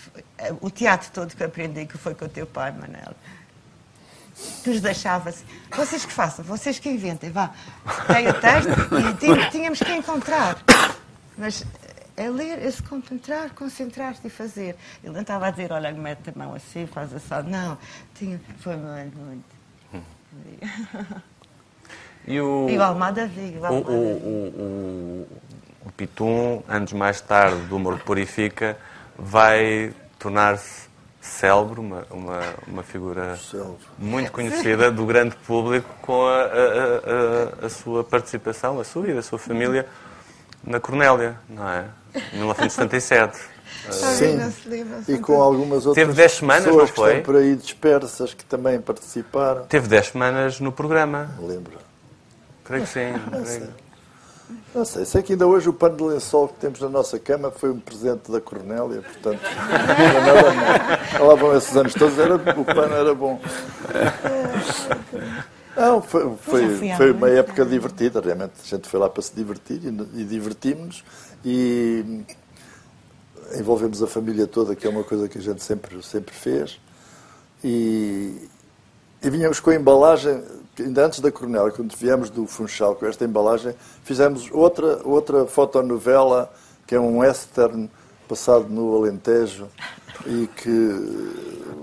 o, teatro todo que aprendi, que foi com o teu pai, Manel, nos deixava-se. Vocês que façam, vocês que inventem, vá. Tem o texto e tínhamos que encontrar. Mas é ler, é se concentrar, concentrar-te e fazer. Ele não estava a dizer, olha, mete a mão assim, faz assim. Não, tinha, foi muito, muito. E o, e o Almada Vigo. O, o, o, o, Pitum, anos mais tarde, do Humor Purifica, vai tornar-se célebre, uma, uma, uma figura célebre. muito conhecida do grande público com a, a, a, a, sua participação, a sua e da sua família na Cornélia, não é? 1977. Sim, e com algumas outras Teve 10 semanas, pessoas não foi? que estão por aí dispersas que também participaram. Teve 10 semanas no programa. Lembro. Creio que sim. Sei. Não sei. Sei que ainda hoje o pano de lençol que temos na nossa cama foi um presente da Cornélia, portanto, não mal. Lá vão esses anos todos, era, o pano era bom. Não, foi, foi, foi uma época divertida, realmente. A gente foi lá para se divertir e, e divertimos-nos e envolvemos a família toda, que é uma coisa que a gente sempre, sempre fez. E, e vinhamos com a embalagem, ainda antes da Coronel, quando viemos do Funchal com esta embalagem, fizemos outra, outra fotonovela, que é um western passado no Alentejo e que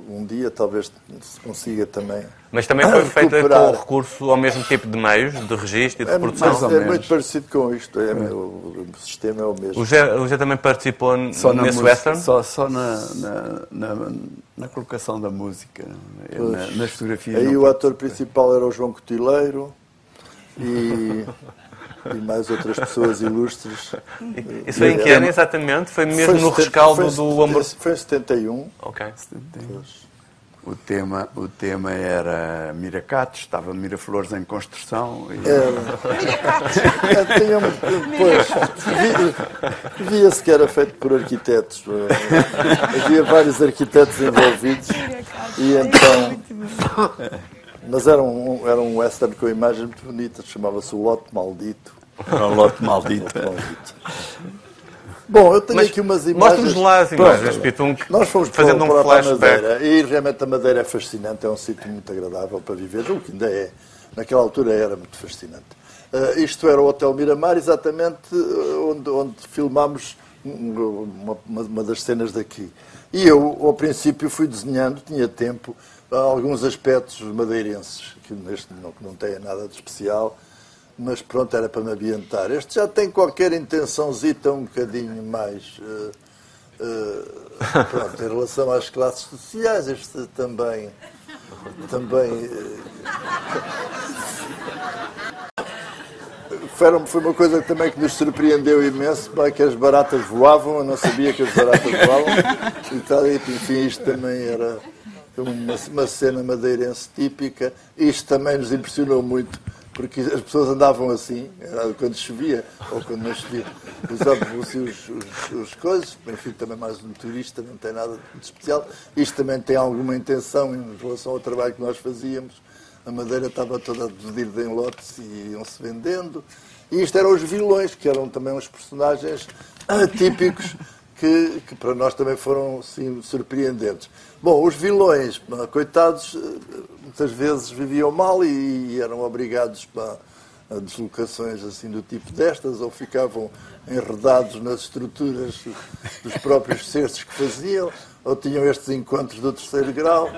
um dia talvez se consiga também. Mas também foi feita com o recurso ao mesmo tipo de meios, de registro e de é, produção? É muito parecido com isto, é, é. O, o, sistema é o mesmo. O Zé, o Zé também participou só nesse western? Só, só na, na, na, na, colocação da música, na, nas fotografias. Aí o ator principal era o João Cotileiro e e mais outras pessoas ilustres. Isso foi em que ano exatamente? Foi mesmo foi no rescaldo foi, do Amor? Foi em 71. Ok. 71. O tema, o tema era Miracatos, estava Miraflores em construção. E... Era. Pois, via-se que era feito por arquitetos. Havia vários arquitetos envolvidos. E então. Mas era um, era um western com imagens muito bonitas, chamava-se O Lote Maldito. Era um lote maldito. Bom, eu tenho Mas aqui umas imagens. Mostra-nos lá as imagens, Nós fomos fazendo para, um flashback. Madeira, e realmente a Madeira é fascinante, é um sítio muito agradável para viver, o que ainda é. Naquela altura era muito fascinante. Uh, isto era o Hotel Miramar, exatamente uh, onde, onde filmámos uma, uma, uma, das cenas daqui. E eu, ao princípio, fui desenhando, tinha tempo, alguns aspectos madeirenses, que neste não, não têm nada de especial, mas pronto, era para me ambientar. Este já tem qualquer intençãozita um bocadinho mais. Uh, uh, pronto, em relação às classes sociais, este também. Também. Uh, foi, uma coisa também que nos surpreendeu imenso, bem, que as baratas voavam, eu não sabia que as baratas voavam. E tal, enfim, isto também era uma, uma cena madeirense típica. Isto também nos impressionou muito porque as pessoas andavam assim, quando chovia ou quando não chovia, usavam assim os, os, os coisas, enfim, também mais um turista, não tem nada de especial. Isto também tem alguma intenção em relação ao trabalho que nós fazíamos. A madeira estava toda dividida em lotes e iam-se vendendo. E isto eram os vilões, que eram também uns personagens típicos que, que para nós também foram sim, surpreendentes. Bom, os vilões, coitados, eh, muitas vezes viviam mal e eram obrigados para a deslocações assim do tipo destas, ou ficavam enredados nas estruturas dos próprios cestos que faziam, ou tinham estes encontros do terceiro grau.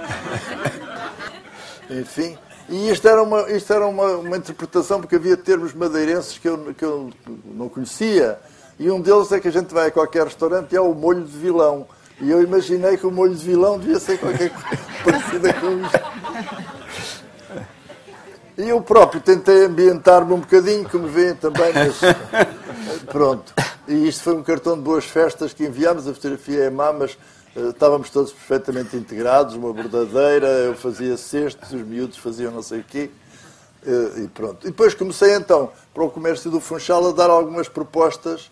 Enfim. E isto era, uma, isto era uma, uma interpretação, porque havia termos madeirenses que eu, que eu não conhecia, e um deles é que a gente vai a qualquer restaurante e é o molho de vilão. E eu imaginei que o molho de vilão devia ser qualquer coisa parecida com isto. E eu próprio tentei ambientar-me um bocadinho, como veem também, mas pronto. E isto foi um cartão de boas festas que enviámos, a fotografia é má, mas uh, estávamos todos perfeitamente integrados, uma bordadeira, eu fazia cestos, os miúdos faziam não sei o quê. Uh, e pronto. E depois comecei então, para o comércio do Funchal, a dar algumas propostas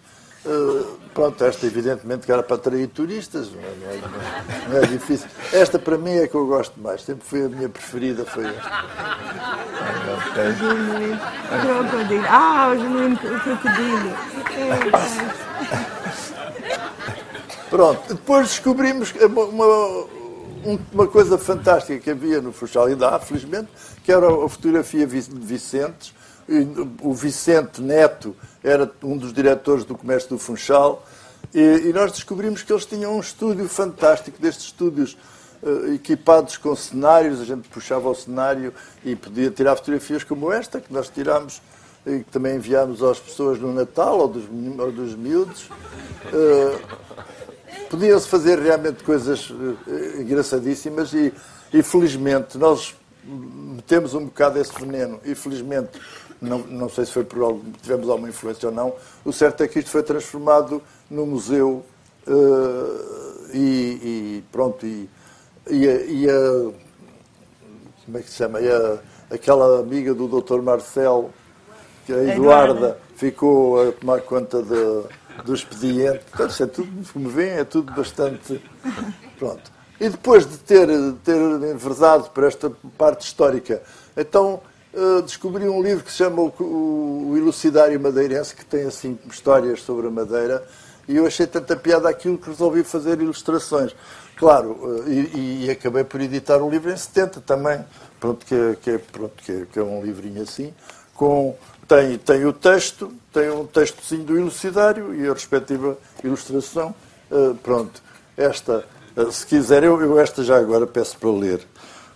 Uh, pronto, esta evidentemente que era para atrair turistas, não é, não, é, não é, difícil. Esta para mim é que eu gosto mais, sempre foi a minha preferida, foi esta. Crocodilo. Ah, o genuíno crocodilo. Pronto, depois descobrimos uma, uma, uma, coisa fantástica que havia no Funchal, ainda há, felizmente, que era a fotografia de Vicentes, o Vicente Neto era um dos diretores do comércio do Funchal, e, e nós descobrimos que eles tinham um estúdio fantástico, destes estúdios uh, equipados com cenários, a gente puxava o cenário e podia tirar fotografias como esta, que nós tirámos e que também enviámos às pessoas no Natal ou dos, ou dos miúdos. Uh, Podiam-se fazer realmente coisas uh, engraçadíssimas e, e felizmente nós metemos um bocado esse veneno e felizmente não, não sei se foi por algo, tivemos alguma influência ou não. O certo é que isto foi transformado num museu uh, e, e, pronto, e, e, a, e, a, como é que se chama? E a, aquela amiga do Dr. Marcel, que a Eduarda, ficou a tomar conta de, do expediente. Portanto, isso é tudo, como veem, é tudo bastante. Pronto. E depois de ter, ter enversado para esta parte histórica, então eh, descobri um livro que se chama o, o Elucidário Madeirense, que tem assim histórias sobre a Madeira, e eu achei tanta piada aquilo que resolvi fazer ilustrações. Claro, uh, e, e, acabei por editar um livro em 70 também, pronto, que, é, que, pronto, que, é, que é um livrinho assim, com tem, tem o texto, tem um textozinho do elucidário e a respectiva ilustração. Uh, pronto, esta se quiser, eu, eu esta já agora peço para ler.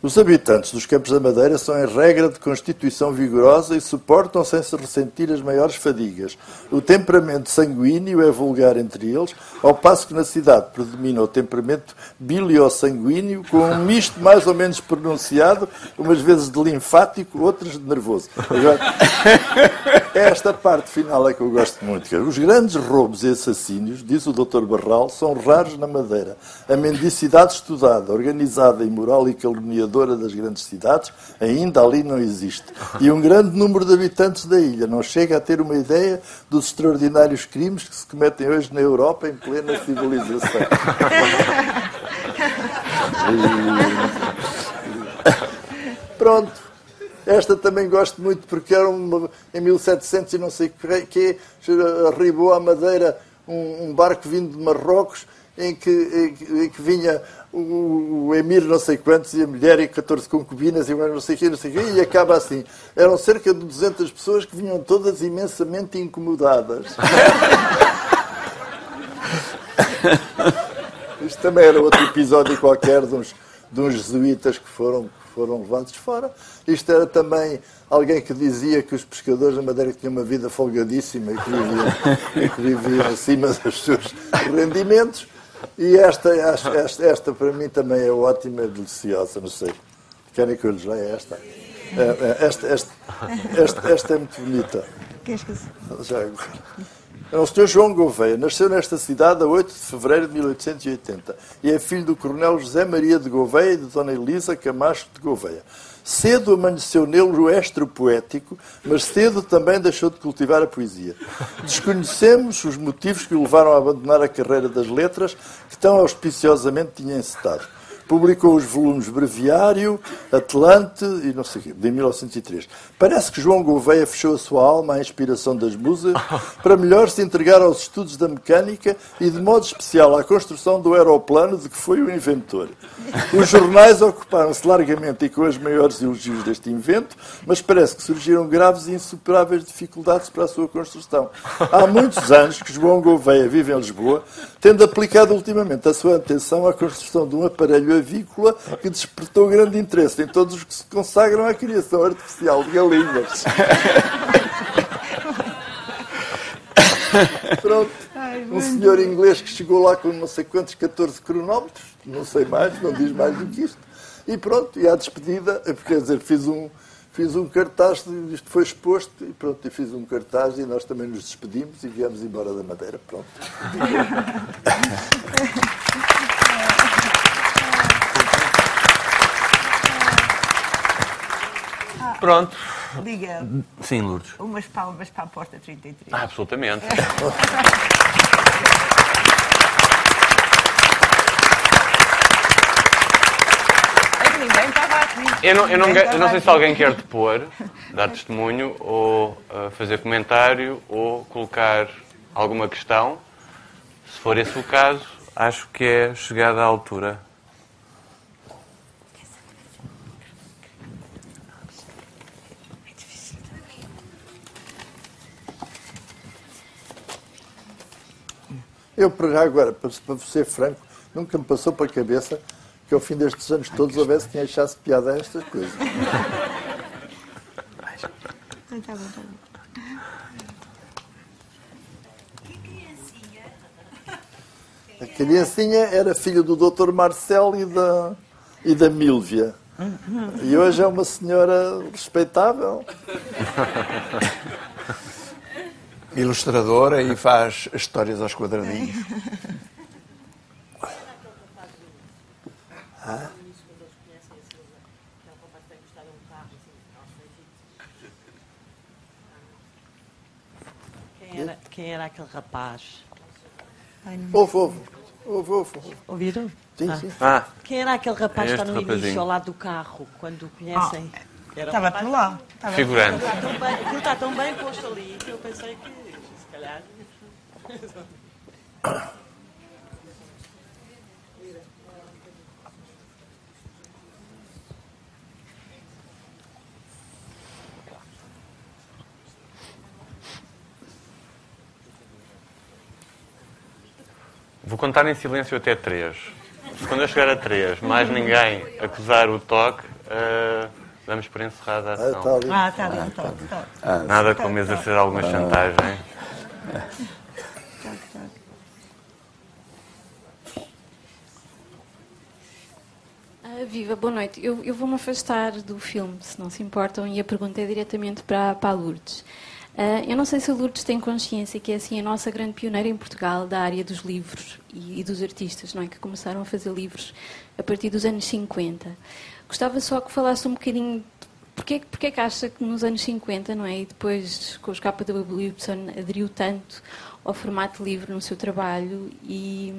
Os habitantes dos Campos da Madeira são, em regra, de constituição vigorosa e suportam sem se ressentir as maiores fadigas. O temperamento sanguíneo é vulgar entre eles, ao passo que na cidade predomina o temperamento biliosanguíneo, com um misto mais ou menos pronunciado, umas vezes de linfático, outras de nervoso. Agora, esta parte final é que eu gosto muito. Os grandes roubos e assassínios, diz o Dr. Barral, são raros na Madeira. A mendicidade estudada, organizada, imoral e caluniadora das grandes cidades, ainda ali não existe. E um grande número de habitantes da ilha não chega a ter uma ideia dos extraordinários crimes que se cometem hoje na Europa em plena civilização. Pronto. Esta também gosto muito porque era uma, em 1700 e não sei o que, arribou à Madeira um, um barco vindo de Marrocos em que, em que, em que vinha o, o, Emir não sei quantos e a mulher e 14 concubinas e não sei o quê, não sei o quê, e acaba assim. Eram cerca de 200 pessoas que vinham todas imensamente incomodadas. Isto também era outro episódio qualquer de uns, de uns jesuítas que foram, que foram levados fora. Isto era também alguém que dizia que os pescadores da Madeira tinham uma vida folgadíssima e que viviam, e que viviam acima dos seus rendimentos. E esta, esta, esta, para mim também é ótima e deliciosa, não sei. Querem que eu lhes leia esta? É, é, esta, esta, esta, esta é muito bonita. Já agora. É o Sr. João Gouveia. Nasceu nesta cidade a 8 de fevereiro de 1880 e é filho do coronel José Maria de Gouveia e de Dona Elisa Camacho de Gouveia. Cedo amanheceu nele o estro poético, mas cedo também deixou de cultivar a poesia. Desconhecemos os motivos que o levaram a abandonar a carreira das letras, que tão auspiciosamente tinha encetado. Publicou os volumes Breviário, Atlante e não sei o quê, de 1903. Parece que João Gouveia fechou a sua alma à inspiração das musas para melhor se entregar aos estudos da mecânica e, de modo especial, à construção do aeroplano de que foi o inventor. Os jornais ocuparam-se largamente e com as maiores elogios deste invento, mas parece que surgiram graves e insuperáveis dificuldades para a sua construção. Há muitos anos que João Gouveia vive em Lisboa, tendo aplicado ultimamente a sua atenção à construção de um aparelho avícola que despertou grande interesse em todos os que se consagram à criação artificial de galinhas. Pronto. Um senhor inglês que chegou lá com não sei quantos 14 cronómetros, não sei mais, não diz mais do que isto. E pronto, e à despedida, quer dizer, fiz um, fiz um cartaz, isto foi exposto, e pronto, e fiz um cartaz e nós também nos despedimos e viemos embora da Madeira. Pronto. Pronto. Liga. Sim, Lourdes. Umas palmas para a porta 33. Ah, absolutamente. Aqui. Eu não, eu não, eu não sei se alguém quer depor, dar testemunho, ou uh, fazer comentário, ou colocar alguma questão. Se for esse o caso, acho que é chegada à altura. Eu, agora, para, ser franco, nunca me passou para a cabeça que ao fim destes anos todos houvesse quem achasse piada a estas coisas. Tá bom, tá bom. A criancinha era filha do Dr. Marcelo e da, e da Mílvia. E hoje é uma senhora respeitável. Ilustradora e faz histórias aos quadradinhos. Quem era, quem era aquele rapaz? Ouve. Ouve, ouve. ouve. Ouviram? Sim, Ah. sim. Ah, Quem era aquele rapaz É que está no início, rapazinho. ao lado do carro, quando o conhecem? Era um Estava rapaz- por lá. Estava figurante. Está tão bem, aquilo está tão bem posto ali que eu pensei que, se calhar... vou contar em silêncio até três. se quando eu chegar a 3, mais ninguém acusar o toque, uh, damos por encerrada a ação. Ah, está ah, tá ali, está ali. Tá, tá. Nada como exercer alguma chantagem. Ah, viva, boa noite. Eu, eu vou-me afastar do filme, se não se importam, e a pergunta é diretamente para, para a Lourdes. Uh, eu não sei se a Lourdes tem consciência que é assim a nossa grande pioneira em Portugal da área dos livros e, e, dos artistas, não é? Que começaram a fazer livros a partir dos anos 50. Gostava só que falasse um bocadinho Porquê, porquê que acha que nos anos 50, não é? E depois com os KWY aderiu tanto ao formato livre no seu trabalho e,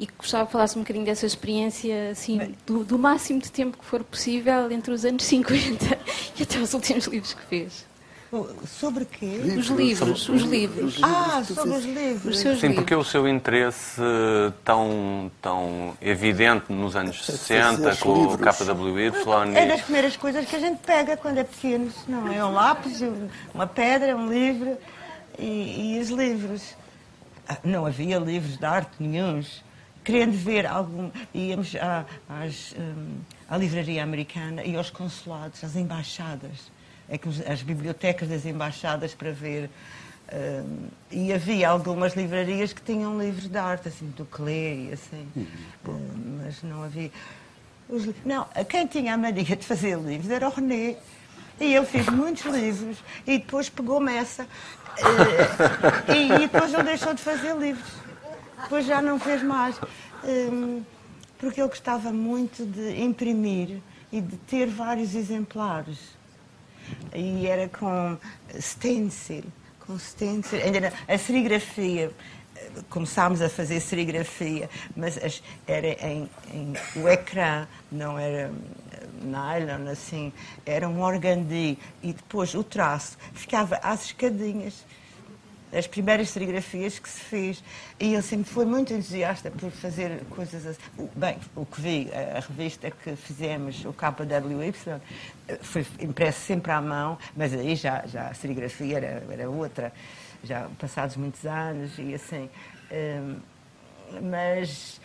e gostava que falasse um bocadinho dessa experiência, assim, do, do máximo de tempo que for possível entre os anos 50 e até os últimos livros que fez. Sobre quê? Livros, os livros, sobre, os livros. Ah, sobre os livros. Os Sim, livros. porque o seu interesse tão, tão evidente nos anos 60, com o KWY... É das primeiras coisas que a gente pega quando é pequeno, não é? Um lápis, uma pedra, um livro e, e os livros. Ah, não havia livros de arte nenhums. Querendo ver algum... Íamos à, às, hum, à livraria americana e aos consulados, às embaixadas as bibliotecas das embaixadas para ver. Uh, e havia algumas livrarias que tinham livros de arte, assim, do Clé e assim. Uh, mas não havia. Os, não, quem tinha a mania de fazer livros era o René. E ele fez muitos livros e depois pegou-me essa. Uh, e, e, depois não deixou de fazer livros. Depois já não fez mais. porque ele gostava muito de imprimir e de ter vários exemplares e era com stencil, com stencil, a serigrafia. Começámos a fazer serigrafia, mas era em, em, o ecrã, não era nylon, assim, era um organdi. E depois o traço ficava às escadinhas as primeiras serigrafias que se fez. E ele sempre foi muito entusiasta por fazer coisas assim. Bem, o que vi, a revista que fizemos, o KWY, foi impresso sempre à mão, mas aí já, já a serigrafia era, era outra, já passados muitos anos e assim. Um, mas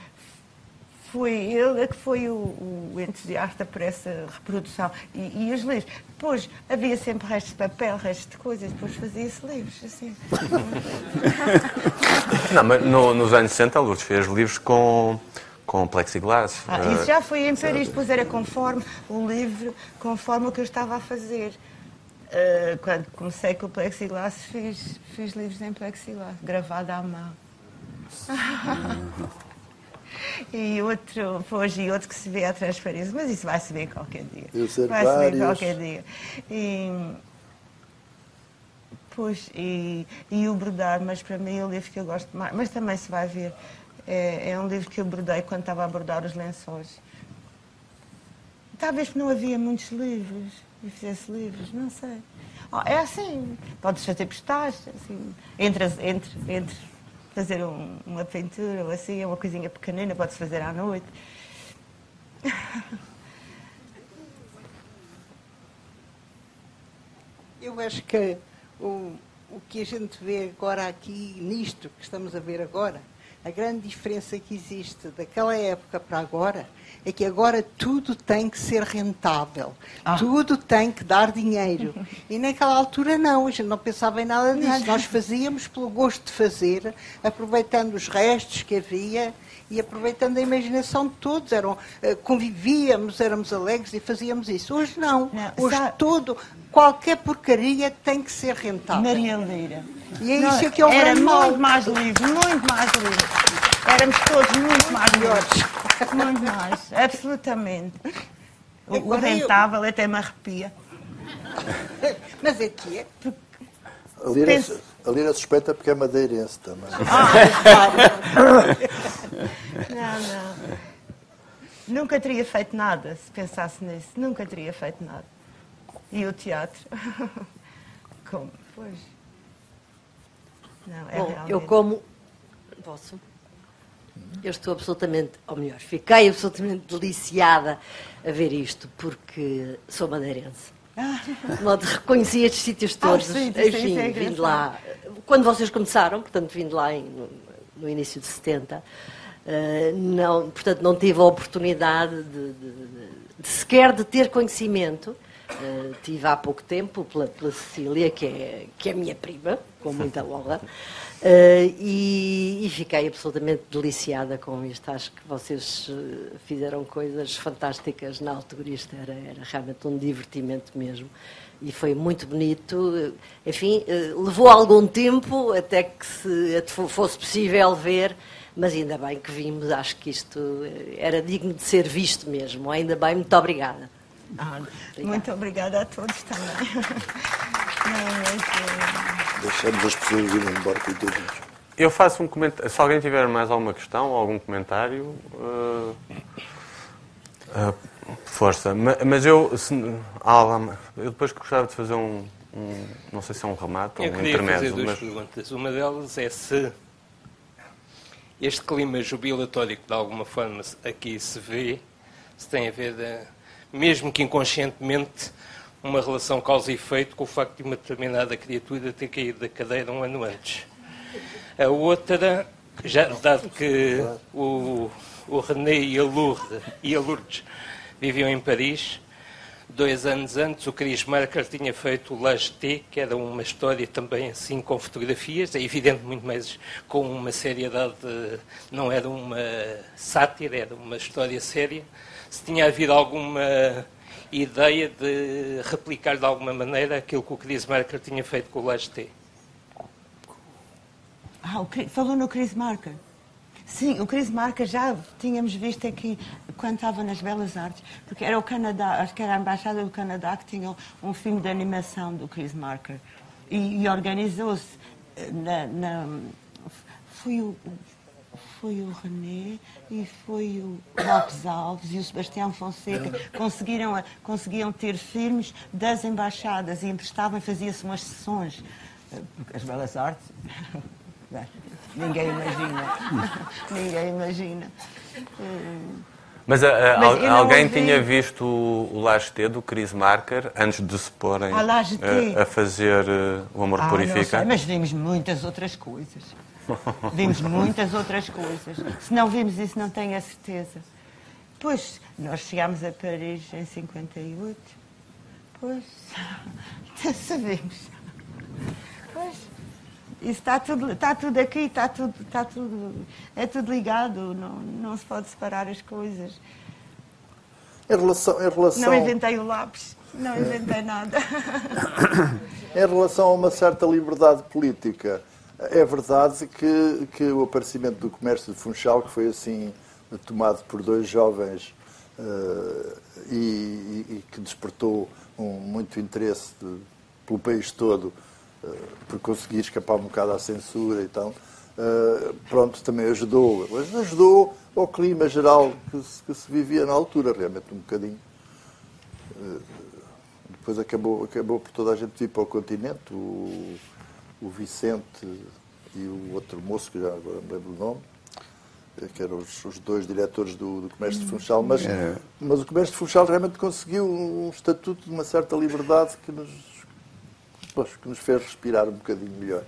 foi ele é que foi o, o, entusiasta por essa reprodução. E, e, os livros. Depois havia sempre restos de papel, restos de coisas, depois fazia-se livros, assim. Não, mas no, nos anos 60 a Lourdes fez livros com, com plexiglass. Ah, isso já foi em Paris, depois era conforme o livro, conforme o que eu estava a fazer. Uh, quando comecei com o plexiglass, fiz, fiz livros em plexiglass, gravado à mão. e outro, pois, e outro que se vê a transparência, mas isso vai se ver qualquer dia. Vai se ver qualquer dia. E, pois, e, e o bordar, mas para mim é o livro que eu gosto mais, mas também se vai ver. É, é um livro que eu bordei quando estava a bordar os lençóis. Talvez não havia muitos livros e fizesse livros, não sei. Oh, é assim, podes fazer postais, assim, entre, entre, entre fazer um, uma pintura ou assim, é uma coisinha pequenina, pode-se fazer à noite. Eu acho que o, o que a gente vê agora aqui, nisto que estamos a ver agora, a grande diferença que existe daquela época para agora é que agora tudo tem que ser rentável, ah. tudo tem que dar dinheiro. E naquela altura não, a gente não pensava em nada disso. Nós fazíamos pelo gosto de fazer, aproveitando os restos que havia e aproveitando a imaginação de todos. Eram, eh, convivíamos, éramos alegres e fazíamos isso. Hoje não. não Hoje sabe... todo, qualquer porcaria tem que ser rentável. Maria Leira. E é isso que é o Era muito mais livre, muito mais livre. Éramos todos muito mais melhores. Muito mais, absolutamente. O, o rentável até me arrepia. Mas é que é. A Lira, Penso... a Lira suspeita porque é madeirense também. Ah, não, não. Nunca teria feito nada se pensasse nisso. Nunca teria feito nada. E o teatro? Como? Pois. Não, é Bom, realmente... eu como. Posso? Eu estou absolutamente, ou melhor, fiquei absolutamente deliciada a ver isto, porque sou madeirense. Ah. Modo, reconheci estes sítios ah, todos. Ah, sim, Enfim, é vim de lá. Quando vocês começaram, portanto, vim de lá em, no, no, início de 70, Uh, não, portanto, não tive a oportunidade de, de, de sequer de ter conhecimento. Uh, tive há pouco tempo pela, pela, Cecília, que é, que é minha prima, com muita honra, uh, e, e, fiquei absolutamente deliciada com isto. Acho que vocês fizeram coisas fantásticas na altura. Isto era, era realmente um divertimento mesmo e foi muito bonito. Enfim, levou algum tempo até que se, fosse possível ver mas ainda bem que vimos, acho que isto eh, era digno de ser visto mesmo. Ainda bem, muito obrigada. Ah, muito obrigada a todos também. Deixamos as pessoas irem embora com todos. Eu faço um comentário. Se alguém tiver mais alguma questão ou algum comentário, uh, uh, força. Mas eu, se, eu depois gostava de fazer um, um, não sei se é um remate ou um intermédio. Eu fazer duas mas... perguntas. Uma delas é se este clima jubilatório que de alguma forma aqui se vê, se tem a ver, de, mesmo que inconscientemente, uma relação causa e efeito com o facto de uma determinada criatura ter caído da cadeira um ano antes. A outra, já dado que o, o René e a Lourdes, e a Lourdes viviam em Paris, dois anos antes, o Chris Marker tinha feito o Lage T, que era uma história também assim com fotografias, é evidente muito mais com uma seriedade, não era uma sátira, era uma história séria. Se tinha havido alguma ideia de replicar de alguma maneira aquilo que o Chris Marker tinha feito com o T. Ah, falou no Chris Marker. Sim, o Chris Marca já tínhamos visto aqui quando estava nas Belas Artes, porque era o Canadá, acho que era a Embaixada do Canadá que tinha um filme de animação do Chris Marker. E, e organizou-se eh, na, na, foi o foi o René e foi o Lopes Alves e o Sebastião Fonseca conseguiram conseguiam ter filmes das embaixadas e emprestavam e fazia-se umas sessões eh, as belas artes Ninguém imagina. Ninguém imagina. Mas, a, a, Mas alguém ouvi... tinha visto o, o Laje T do Chris Marker antes de se porem a, a, fazer uh, O Amor ah, Purifica? Mas vimos muitas outras coisas. vimos muitas outras coisas. Se não vimos isso, não tenho a certeza. Pois, nós chegámos a Paris em 58. Pois, sabemos. Pois. Isso está tudo, está tudo aqui, está tudo, está tudo, é tudo ligado, não, não se pode separar as coisas. Em relação, em relação... Não inventei o lápis, não inventei nada. em relação a uma certa liberdade política, é verdade que, que o aparecimento do comércio de Funchal, que foi assim tomado por dois jovens uh, e, e, que despertou um, muito interesse de, pelo país todo, eh, por conseguir escapar um bocado à censura e tal, uh, pronto, também ajudou. Mas ajudou ao clima geral que se, que se vivia na altura, realmente um bocadinho. Uh, depois acabou, acabou por toda a gente vir para o continente, o, o Vicente e o outro moço, que já agora me lembro o nome, que eram os, os dois diretores do, do Comércio de Funchal, mas, é. mas o Comércio de Funchal realmente conseguiu um estatuto de uma certa liberdade que nos que nos fez respirar um bocadinho melhor.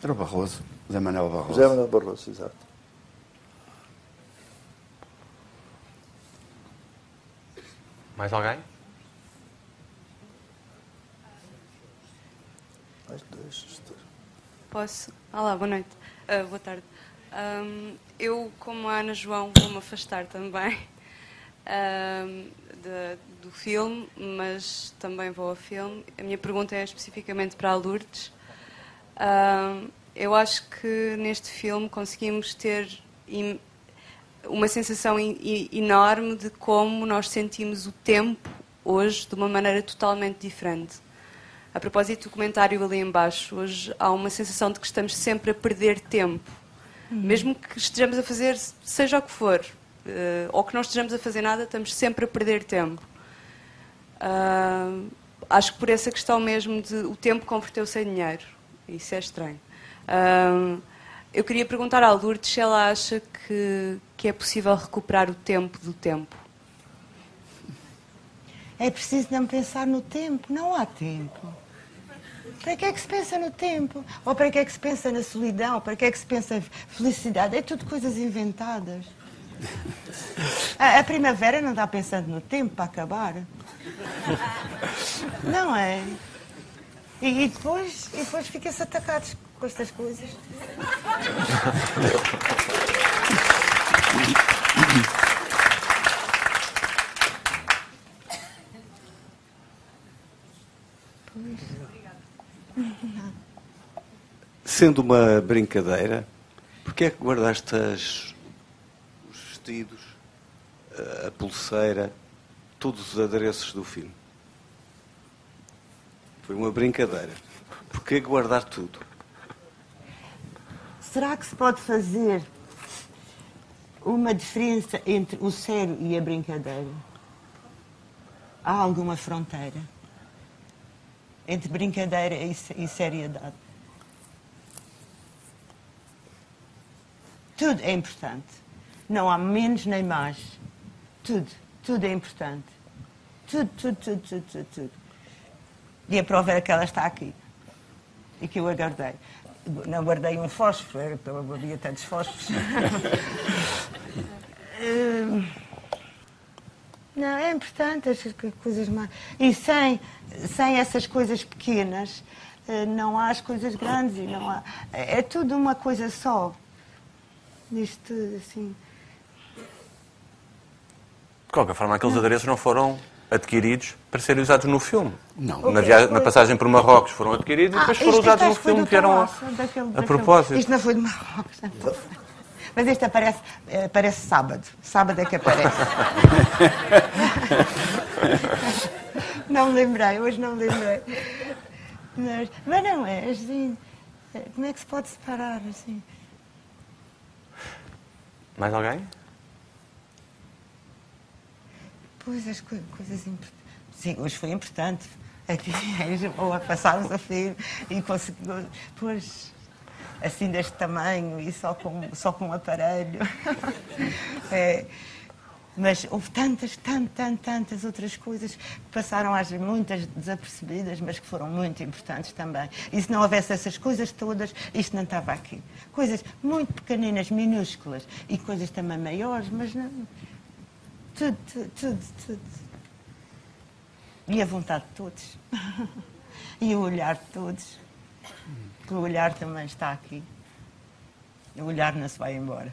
Era o Barroso, José Manuel Barroso. José Manuel Barroso, exato. Mais alguém? Mais dois. Posso? Olá, boa noite. Uh, boa tarde. Um, eu, como a Ana João, vou-me afastar também um, de, do filme, mas também vou ao filme. A minha pergunta é especificamente para a Lourdes. Uh, eu acho que neste filme conseguimos ter uma sensação enorme de como nós sentimos o tempo hoje de uma maneira totalmente diferente. A propósito do comentário ali embaixo, hoje há uma sensação de que estamos sempre a perder tempo. Uhum. Mesmo que estejamos a fazer seja o que for, uh, ou que não estejamos a fazer nada, estamos sempre a perder tempo. Uh, acho que por essa questão mesmo de o tempo converteu-se em dinheiro. Isso é estranho. Uh, eu queria perguntar à Lourdes se ela acha que, que é possível recuperar o tempo do tempo. É preciso não pensar no tempo. Não há tempo. Para que é que se pensa no tempo? Ou para que é que se pensa na solidão? Para que é que se pensa felicidade? É tudo coisas inventadas. A, a primavera não está pensando no tempo para acabar. Não é? E, e depois, e depois fica-se atacados com estas coisas. Sendo uma brincadeira, porquê é que guardaste as, os vestidos, a pulseira, todos os adereços do filme? Foi uma brincadeira. Porquê guardar tudo? Será que se pode fazer uma diferença entre o sério e a brincadeira? Há alguma fronteira entre brincadeira e seriedade? Tudo é importante. Não há menos nem mais. Tudo, tudo é importante. Tudo, tudo, tudo, tudo, tudo, tudo. E a prova era que ela está aqui. E que eu a guardei. Não guardei um fósforo, havia tantos fósforos. Não, é importante as coisas mais. E sem, sem essas coisas pequenas, eh, não há as coisas grandes e não há. É tudo uma coisa só. Isto, assim. De qualquer forma, aqueles não. adereços não foram adquiridos para serem usados no filme. Não. Na, na passagem por Marrocos foram adquiridos ah, e depois foram usados no filme, que eram a, a propósito. Isto não foi de Marrocos. Não Mas este aparece, aparece sábado. Sábado é que aparece. não lembrei, hoje não lembrei. Mas, mas não é assim. Como é que se pode separar assim? Mais alguém? Pois, as co coisas importantes. Sim, hoje foi importante. Aqui, ou passámos a filme e conseguimos. Pois, assim deste tamanho e só com, só com um aparelho. É, mas houve tantas, tantas, tantas, tantas outras coisas que passaram às muitas desapercebidas, mas que foram muito importantes também. E se não houvesse essas coisas todas, isto não estava aqui. Coisas muito pequeninas, minúsculas, e coisas também maiores, mas não. Tudo, tudo, tudo, tudo. E a vontade de todos. e o olhar de todos. O olhar também está aqui. O olhar não se vai embora.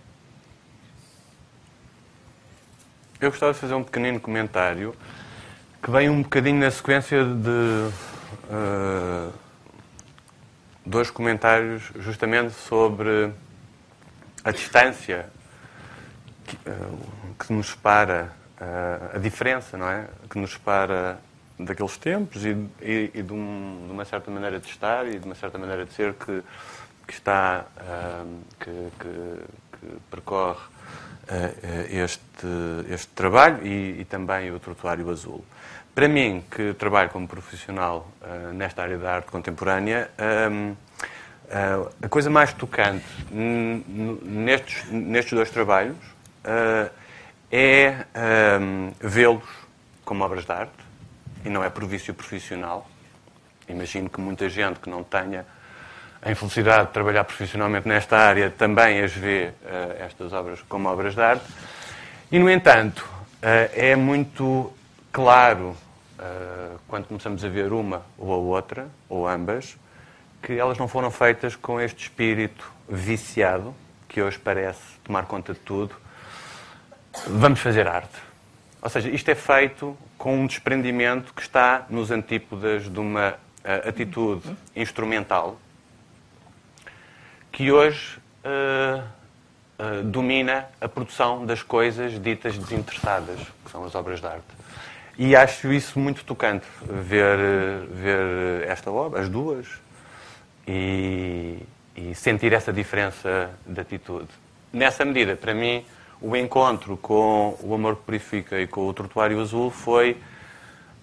Eu gostava de fazer um pequenino comentário que vem um bocadinho na sequência de uh, dois comentários justamente sobre a distância que, uh, que nos separa, uh, a diferença, não é? Que nos separa daqueles tempos e, e, e de, um, de, uma certa maneira de estar e de uma certa maneira de ser que, que está, que, que, que percorre este, este trabalho e, e, também o Trotuário Azul. Para mim, que trabalho como profissional uh, nesta área da arte contemporânea, um, uh, a coisa mais tocante nestes, nestes dois trabalhos uh, é um, vê-los como obras de arte, e não é por vício profissional. Imagino que muita gente que não tenha a infelicidade de trabalhar profissionalmente nesta área também as vê uh, estas obras como obras de arte. E, no entanto, uh, é muito claro, uh, quando começamos a ver uma ou a outra, ou ambas, que elas não foram feitas com este espírito viciado, que hoje parece tomar conta de tudo. Vamos fazer arte. Ou seja, isto é feito com um desprendimento que está nos antípodas de uma atitude instrumental, que hoje uh, uh, domina a produção das coisas ditas desinteressadas, que são as obras de arte. E acho isso muito tocante, ver, ver esta obra, as duas, e, e sentir essa diferença de atitude. Nessa medida, para mim, o encontro com o Amor que Purifica e com o Trotuário Azul foi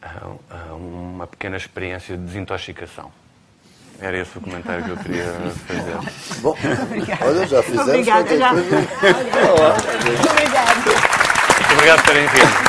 uh, uma pequena experiência de desintoxicação. Era esse o comentário que eu queria fazer. Bom, olha, já fizemos Obrigada, já. coisa. Muito obrigado por terem vindo.